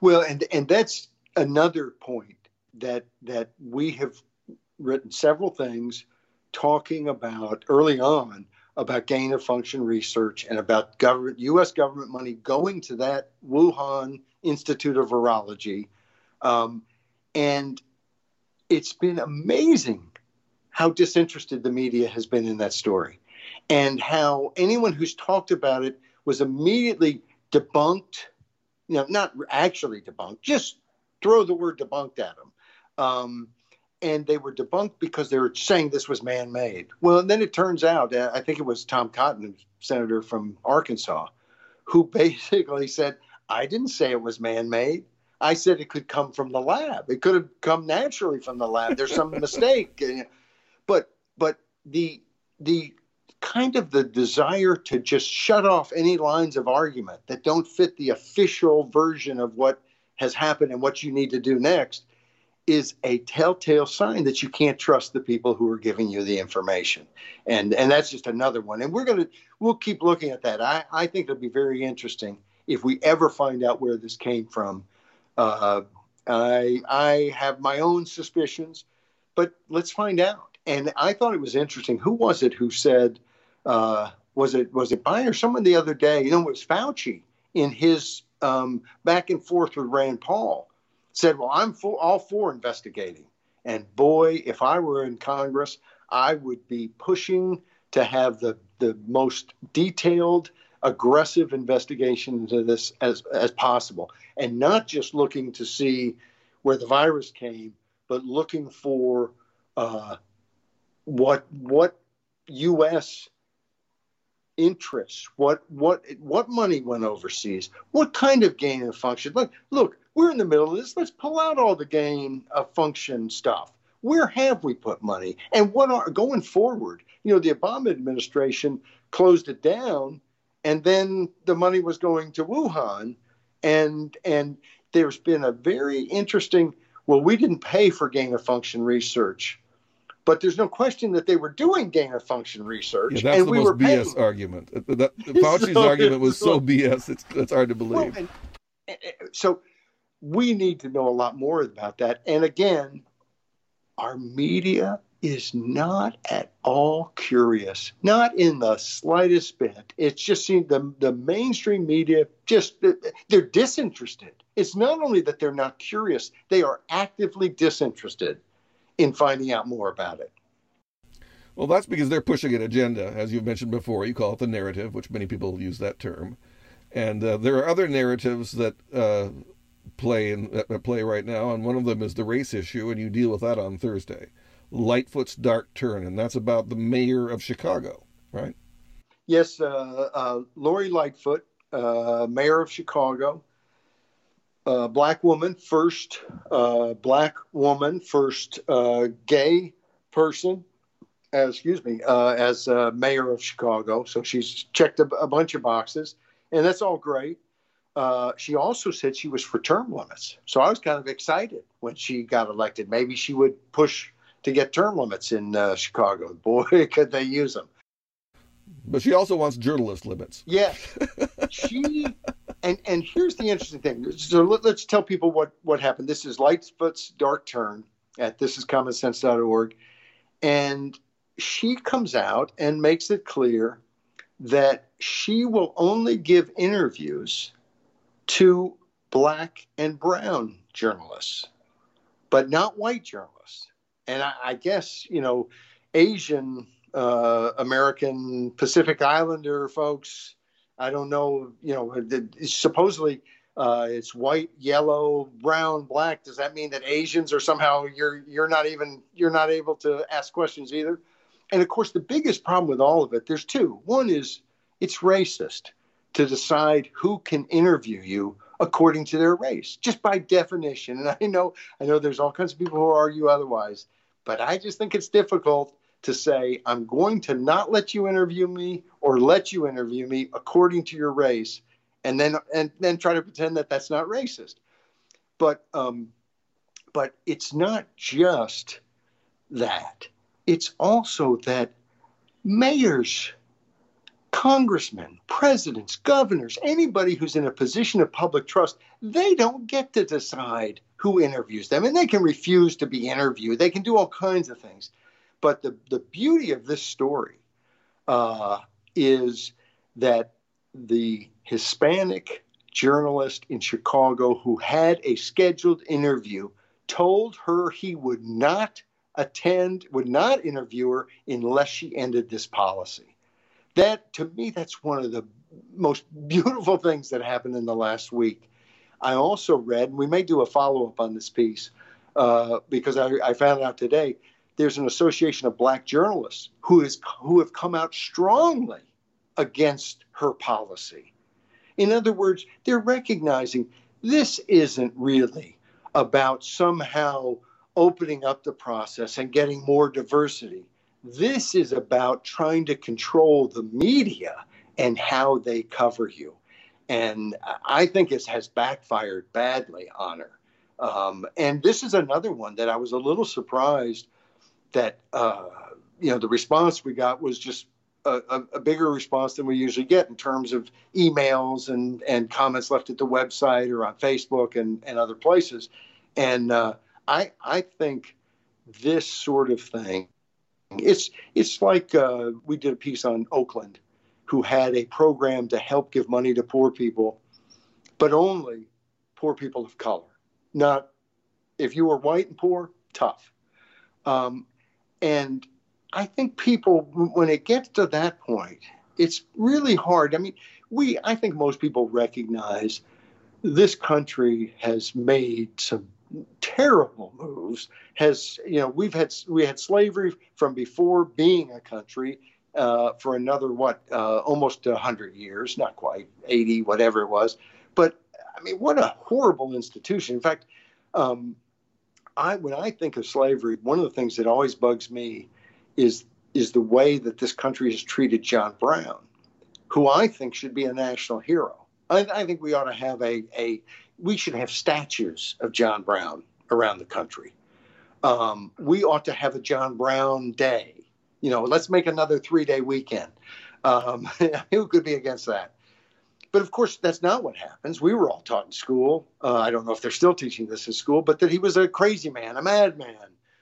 Well, and and that's another point that that we have written several things talking about early on about gain of function research and about government U.S. government money going to that Wuhan Institute of Virology, um, and it's been amazing how disinterested the media has been in that story, and how anyone who's talked about it was immediately debunked. You know, not actually debunked, just throw the word debunked at them. Um, and they were debunked because they were saying this was man-made. Well, and then it turns out, uh, I think it was Tom Cotton, senator from Arkansas, who basically said, "I didn't say it was man-made. I said it could come from the lab. It could have come naturally from the lab. There's some mistake." But but the the kind of the desire to just shut off any lines of argument that don't fit the official version of what has happened and what you need to do next is a telltale sign that you can't trust the people who are giving you the information. And and that's just another one. And we're gonna we'll keep looking at that. I, I think it'll be very interesting if we ever find out where this came from. Uh, I I have my own suspicions, but let's find out. And I thought it was interesting. Who was it who said uh, was it was it by or someone the other day? You know, it was Fauci in his um, back and forth with Rand Paul said, Well, I'm for, all for investigating. And boy, if I were in Congress, I would be pushing to have the, the most detailed, aggressive investigation into this as, as possible. And not just looking to see where the virus came, but looking for uh, what what U.S. interests, what what what money went overseas, what kind of gain of function. Look, look, we're in the middle of this. Let's pull out all the gain of uh, function stuff. Where have we put money? And what are going forward? You know, the Obama administration closed it down, and then the money was going to Wuhan, and and there's been a very interesting. Well, we didn't pay for gain of function research, but there's no question that they were doing gain of function research. Yeah, that's and the we most were BS paying. argument. That, Fauci's so, argument was so, so BS. It's, it's hard to believe. Well, and, eh, eh, so we need to know a lot more about that. And again, our media is not at all curious, not in the slightest bit. It's just seen the the mainstream media just they're disinterested. It's not only that they're not curious, they are actively disinterested in finding out more about it. Well, that's because they're pushing an agenda, as you've mentioned before. You call it the narrative, which many people use that term. And uh, there are other narratives that uh, play in at uh, play right now, and one of them is the race issue, and you deal with that on Thursday. Lightfoot's dark turn, and that's about the mayor of Chicago, right? Yes, uh, uh, Lori Lightfoot, uh, mayor of Chicago, uh, black woman, first uh, black woman, first gay person, excuse me, as mayor of Chicago. So she's checked a bunch of boxes, and that's all great. Uh, she also said she was for term limits. So I was kind of excited when she got elected. Maybe she would push to get term limits in uh, Chicago. Boy, could they use them. But she also wants journalist limits. Yes. she and and here's the interesting thing. So let, us tell people what what happened. This is Lightfoot's Dark Turn at thisiscommonsense.org, and she comes out and makes it clear that she will only give interviews to black and brown journalists, but not white journalists. And I, I guess you know, Asian uh, American Pacific Islander folks. I don't know. You know, supposedly uh, it's white, yellow, brown, black. Does that mean that Asians are somehow you're you're not even you're not able to ask questions either? And of course, the biggest problem with all of it, there's two. One is it's racist to decide who can interview you according to their race, just by definition. And I know I know there's all kinds of people who argue otherwise, but I just think it's difficult to say, I'm going to not let you interview me or let you interview me according to your race, and then and then try to pretend that that's not racist. But um, but it's not just that. It's also that mayors, congressmen, presidents, governors, anybody who's in a position of public trust, they don't get to decide who interviews them, and they can refuse to be interviewed. They can do all kinds of things. But the, the beauty of this story uh, is that the Hispanic journalist in Chicago who had a scheduled interview told her he would not attend, would not interview her unless she ended this policy. That, to me, that's one of the most beautiful things that happened in the last week. I also read, and we may do a follow up on this piece uh, because I, I found out today there's an association of black journalists who is who have come out strongly against her policy. In other words, they're recognizing this isn't really about somehow opening up the process and getting more diversity. This is about trying to control the media and how they cover you. And I think it has backfired badly on her. Um, and this is another one that I was a little surprised that uh, you know the response we got was just a, a, a, bigger response than we usually get in terms of emails and, and comments left at the website or on Facebook and, and other places. And uh, I I think this sort of thing, it's it's like uh, we did a piece on Oakland, who had a program to help give money to poor people, but only poor people of color. Not if you were white and poor, tough. Um, and I think people, when it gets to that point, it's really hard. I mean, we, I think most people recognize this country has made some terrible moves. Has you know we've had we had slavery from before being a country uh, for another what uh, almost hundred years, not quite eighty, whatever it was. But I mean, what a horrible institution. In fact, um, I when I think of slavery, one of the things that always bugs me is is the way that this country has treated John Brown, who I think should be a national hero. I, I think we ought to have a, a we should have statues of John Brown around the country. Um, we ought to have a John Brown Day. You know, let's make another three day weekend. Um, who could be against that? But of course, that's not what happens. We were all taught in school. Uh, I don't know if they're still teaching this in school, but that he was a crazy man, a madman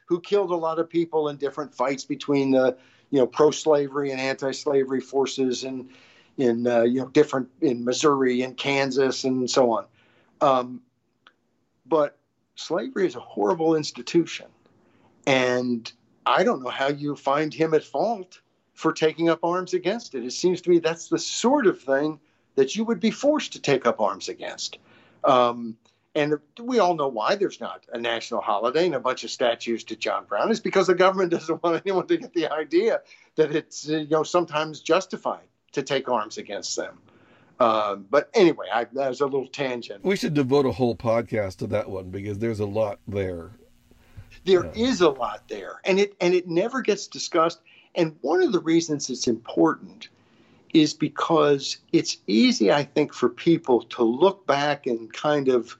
who killed a lot of people in different fights between the, you know, pro-slavery and anti-slavery forces, and in uh, you know different in Missouri and Kansas and so on. Um, but slavery is a horrible institution, and I don't know how you find him at fault for taking up arms against it. It seems to me that's the sort of thing that you would be forced to take up arms against. Um, and we all know why there's not a national holiday and a bunch of statues to John Brown is because the government doesn't want anyone to get the idea that it's you know sometimes justified to take arms against them. Uh, but anyway, I, that was a little tangent. We should devote a whole podcast to that one because there's a lot there. There yeah. is a lot there, and it and it never gets discussed. And one of the reasons it's important is because it's easy, I think, for people to look back and kind of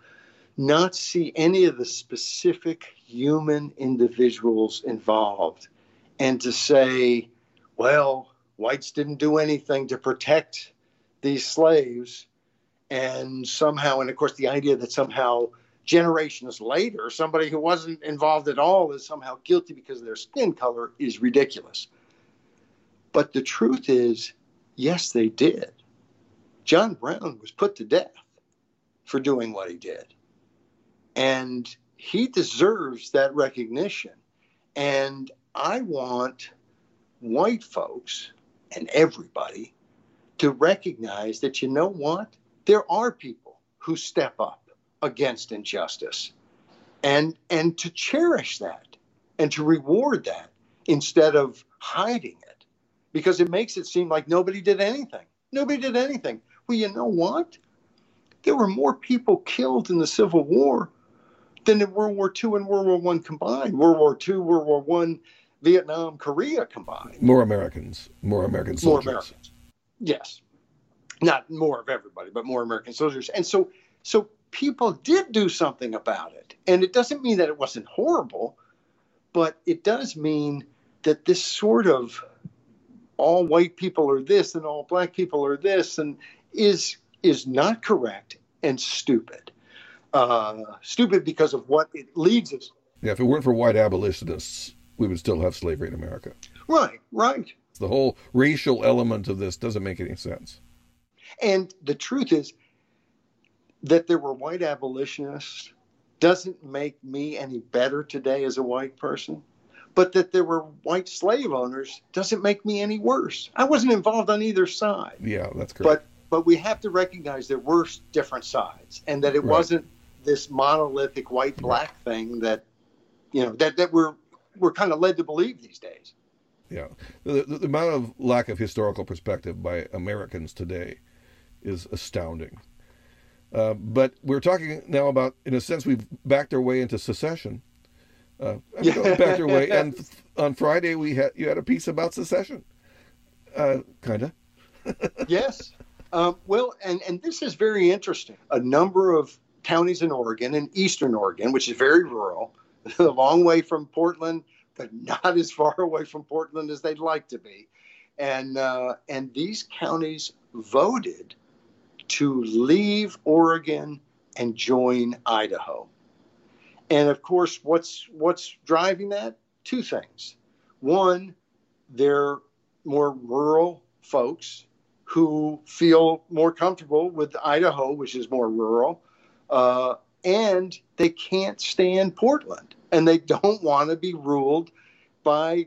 not see any of the specific human individuals involved and to say, well, whites didn't do anything to protect these slaves. And somehow, and of course, the idea that somehow generations later, somebody who wasn't involved at all is somehow guilty because of their skin color is ridiculous. But the truth is, yes, they did. John Brown was put to death for doing what he did. And he deserves that recognition. And I want white folks and everybody to recognize that you know what? There are people who step up against injustice and and to cherish that and to reward that instead of hiding it because it makes it seem like nobody did anything. Nobody did anything. Well, you know what? There were more people killed in the Civil War than in World War II and World War One combined. World War II, World War One, Vietnam, Korea combined. More Americans, more American soldiers. More Americans. Yes, not more of everybody, but more American soldiers. And so, so people did do something about it, and it doesn't mean that it wasn't horrible, but it does mean that this sort of all white people are this and all black people are this and is is not correct and stupid uh, stupid because of what it leads us. Yeah, if it weren't for white abolitionists, we would still have slavery in America. Right, right. The whole racial element of this doesn't make any sense. And the truth is that there were white abolitionists doesn't make me any better today as a white person. But that there were white slave owners doesn't make me any worse. I wasn't involved on either side. Yeah, that's correct. But but we have to recognize there were different sides and that it right. wasn't this monolithic white black thing that you know that that we're we're kind of led to believe these days. Yeah, the, the, the amount of lack of historical perspective by Americans today is astounding. Uh, but we're talking now about, in a sense, we've backed our way into secession. Uh, backed our way, and on Friday we had you had a piece about secession, uh, kind of. yes. Um, well, and and this is very interesting. A number of counties in Oregon in eastern Oregon, which is very rural, a long way from Portland, but not as far away from Portland as they'd like to be. And, uh, and these counties voted to leave Oregon and join Idaho. And of course, what's, what's driving that? Two things. One, they're more rural folks who feel more comfortable with Idaho, which is more rural, uh, and they can't stand Portland, and they don't want to be ruled by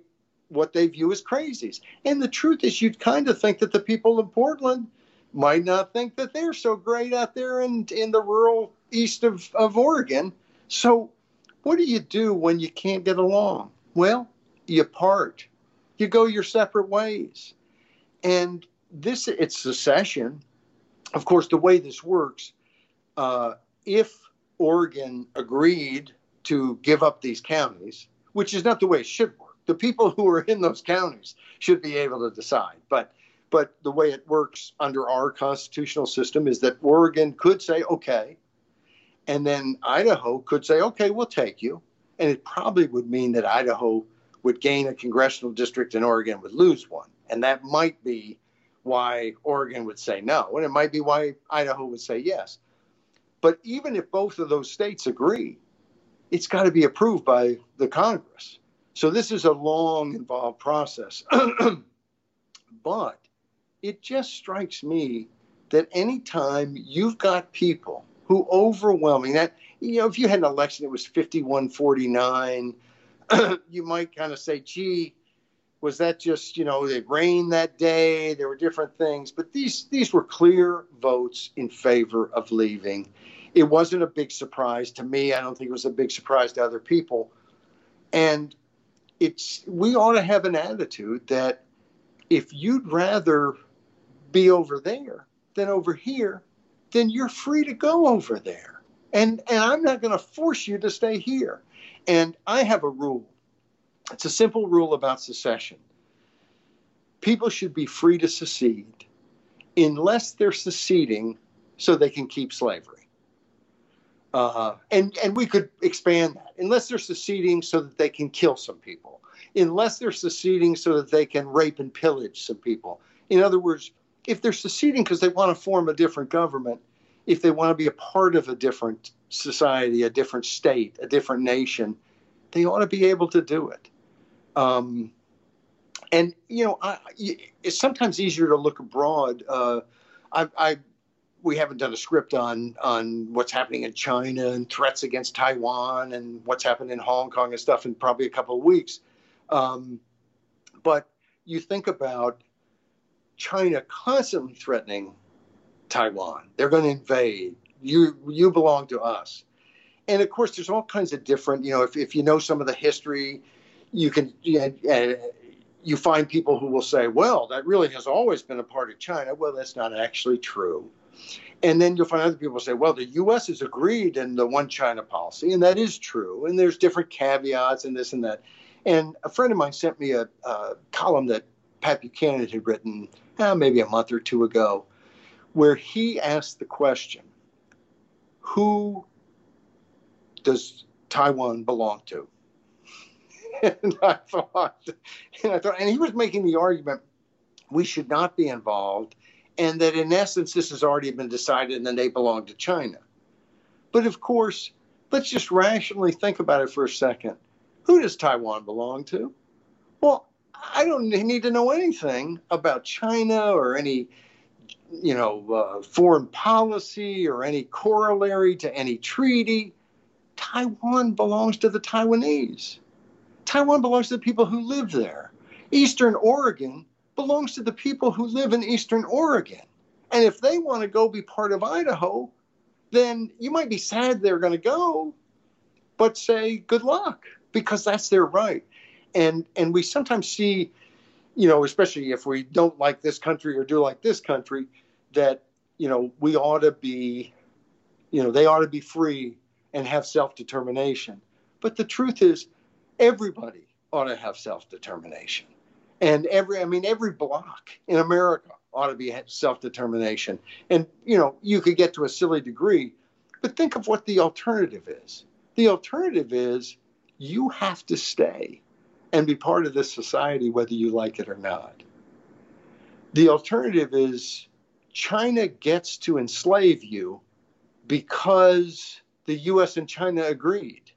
what they view as crazies. And the truth is, you'd kind of think that the people in Portland might not think that they're so great out there in, in the rural east of, of Oregon. So, what do you do when you can't get along? Well, you part, you go your separate ways. And this, it's secession. Of course, the way this works, uh, if Oregon agreed to give up these counties, which is not the way it should work, the people who are in those counties should be able to decide. But but the way it works under our constitutional system is that Oregon could say okay, and then Idaho could say okay, we'll take you, and it probably would mean that Idaho would gain a congressional district and Oregon would lose one, and that might be why Oregon would say no, and it might be why Idaho would say yes. But even if both of those states agree, it's got to be approved by the Congress. So this is a long, involved process. but it just strikes me that anytime you've got people who overwhelming that, you know, if you had an election that was 51 49, you might kind of say, gee, was that just, you know, it rained that day? There were different things. But these, these were clear votes in favor of leaving it wasn't a big surprise to me. I don't think it was a big surprise to other people. And it's we ought to have an attitude that if you'd rather be over there than over here, then you're free to go over there. And and I'm not going to force you to stay here. And I have a rule. It's a simple rule about secession. People should be free to secede unless they're seceding so they can keep slavery. Uh, and, and we could expand that. Unless they're seceding so that they can kill some people. Unless they're seceding so that they can rape and pillage some people. In other words, if they're seceding because they want to form a different government, if they want to be a part of a different society, a different state, a different nation, they ought to be able to do it. Um, and you know, I, it's sometimes easier to look abroad. Uh, I, I, we haven't done a script on on what's happening in China and threats against Taiwan and what's happened in Hong Kong and stuff in probably a couple of weeks. Um, but you think about China constantly threatening Taiwan. They're going to invade. You you belong to us. And of course, there's all kinds of different. You know, if, if you know some of the history, you can you, find people who will say, "Well, that really has always been a part of China." Well, that's not actually true. And then you'll find other people say, "Well, the U.S. has agreed in the one China policy," and that is true. And there's different caveats and this and that. And a friend of mine sent me a, a column that Pat Buchanan had written uh, maybe a month or two ago, where he asked the question Who does Taiwan belong to? And I thought, and I thought, and he was making the argument we should not be involved, and that in essence this has already been decided, and then they belong to China. But of course, let's just rationally think about it for a second. Who does Taiwan belong to? Well, I don't need to know anything about China or any, you know, uh, foreign policy or any corollary to any treaty. Taiwan belongs to the Taiwanese. Taiwan belongs to the people who live there. Eastern Oregon belongs to the people who live in Eastern Oregon. And if they want to go be part of Idaho, then you might be sad they're going to go, but say good luck because that's their right and and we sometimes see you know especially if we don't like this country or do like this country that you know we ought to be you know they ought to be free and have self-determination but the truth is everybody ought to have self-determination and every i mean every block in america ought to be self-determination and you know you could get to a silly degree but think of what the alternative is the alternative is you have to stay and be part of this society whether you like it or not. The alternative is China gets to enslave you because the US and China agreed.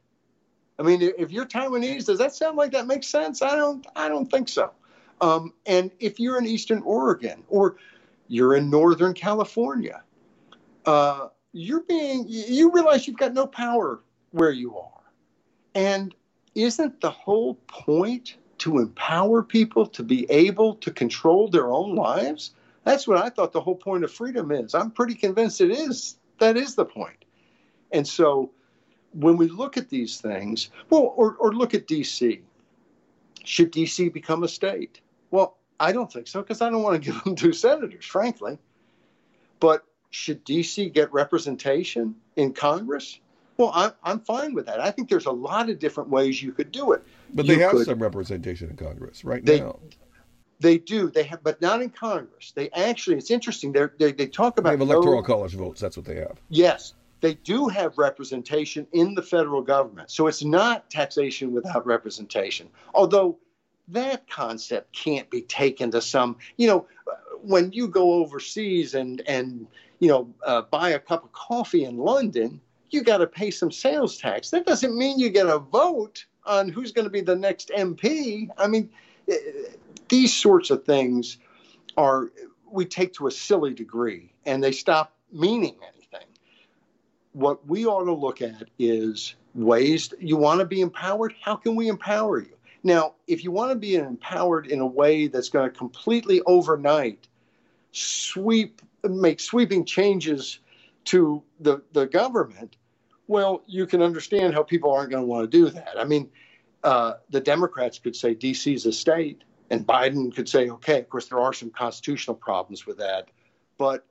I mean, if you're Taiwanese, does that sound like that makes sense? I don't I don't think so. Um, and if you're in Eastern Oregon or you're in Northern California, uh, you're being you realize you've got no power where you are. And isn't the whole point to empower people to be able to control their own lives? That's what I thought the whole point of freedom is. I'm pretty convinced it is. That is the point. And so when we look at these things, well, or, or look at DC, should DC become a state? Well, I don't think so because I don't want to give them two senators, frankly. But should DC get representation in Congress? Well, I'm, I'm fine with that. I think there's a lot of different ways you could do it. But you they have could, some representation in Congress right they, now. They do. They have, but not in Congress. They actually, it's interesting. They they talk about they have electoral no, college votes. That's what they have. Yes, they do have representation in the federal government. So it's not taxation without representation. Although that concept can't be taken to some. You know, when you go overseas and and you know uh, buy a cup of coffee in London you got to pay some sales tax. That doesn't mean you get a vote on who's going to be the next MP. I mean, eh, these sorts of things are we take to a silly degree and they stop meaning anything. What we ought to look at is ways you want to be empowered. How can we empower you? Now, if you want to be empowered in a way that's going to completely overnight sweep, make sweeping changes to the, the government, well, you can understand how people aren't going to want to do that. I mean, uh, the Democrats could say DC is a state, and Biden could say, okay, of course, there are some constitutional problems with that, but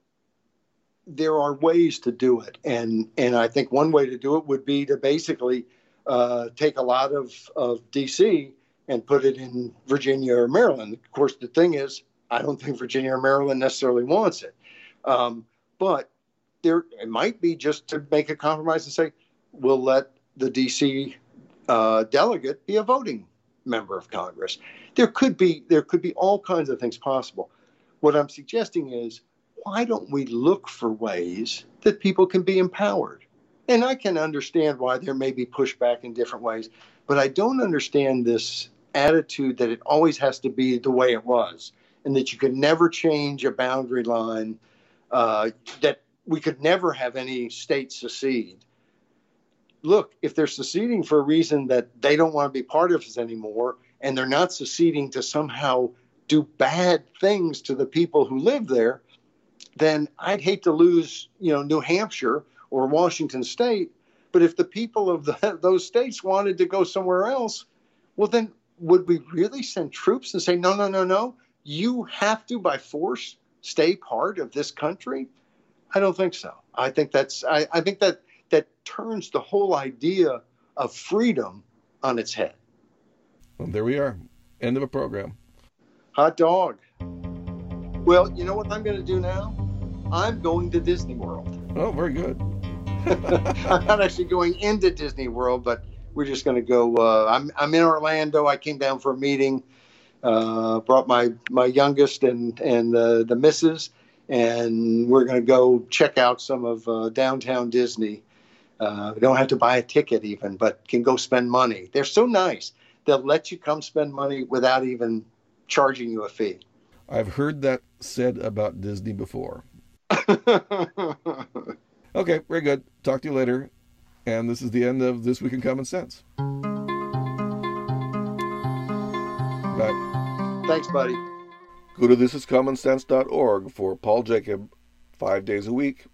there are ways to do it. And, and I think one way to do it would be to basically uh, take a lot of, of DC and put it in Virginia or Maryland. Of course, the thing is, I don't think Virginia or Maryland necessarily wants it. Um, but there, it might be just to make a compromise and say, we'll let the DC uh, delegate be a voting member of Congress. There could be there could be all kinds of things possible. What I'm suggesting is, why don't we look for ways that people can be empowered? And I can understand why there may be pushback in different ways, but I don't understand this attitude that it always has to be the way it was and that you could never change a boundary line, uh, that we could never have any state secede. Look, if they're seceding for a reason that they don't want to be part of us anymore, and they're not seceding to somehow do bad things to the people who live there, then I'd hate to lose, you know, New Hampshire or Washington State. But if the people of the, those states wanted to go somewhere else, well, then would we really send troops and say, no, no, no, no, you have to by force stay part of this country? I don't think so. I think that's I, I think that that turns the whole idea of freedom on its head. Well, there we are. End of a program. Hot dog. Well, you know what I'm going to do now? I'm going to Disney World. Oh, very good. I'm not actually going into Disney World, but we're just going to go. Uh, I'm I'm in Orlando. I came down for a meeting. Uh, brought my my youngest and and the the missus, and we're going to go check out some of uh, downtown Disney. Uh, we don't have to buy a ticket even, but can go spend money. They're so nice. They'll let you come spend money without even charging you a fee. I've heard that said about Disney before. okay, very good. Talk to you later. And this is the end of This Week in Common Sense. Bye. Thanks, buddy. Go to thisiscommonsense.org for Paul Jacob five days a week.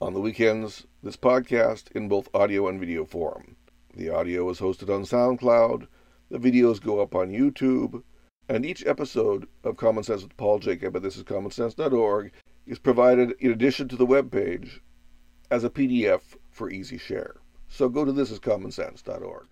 On the weekends, this podcast in both audio and video form. The audio is hosted on SoundCloud, the videos go up on YouTube, and each episode of Common Sense with Paul Jacob at thisiscommonsense.org is provided in addition to the web page as a PDF for easy share. So go to thisiscommonsense.org.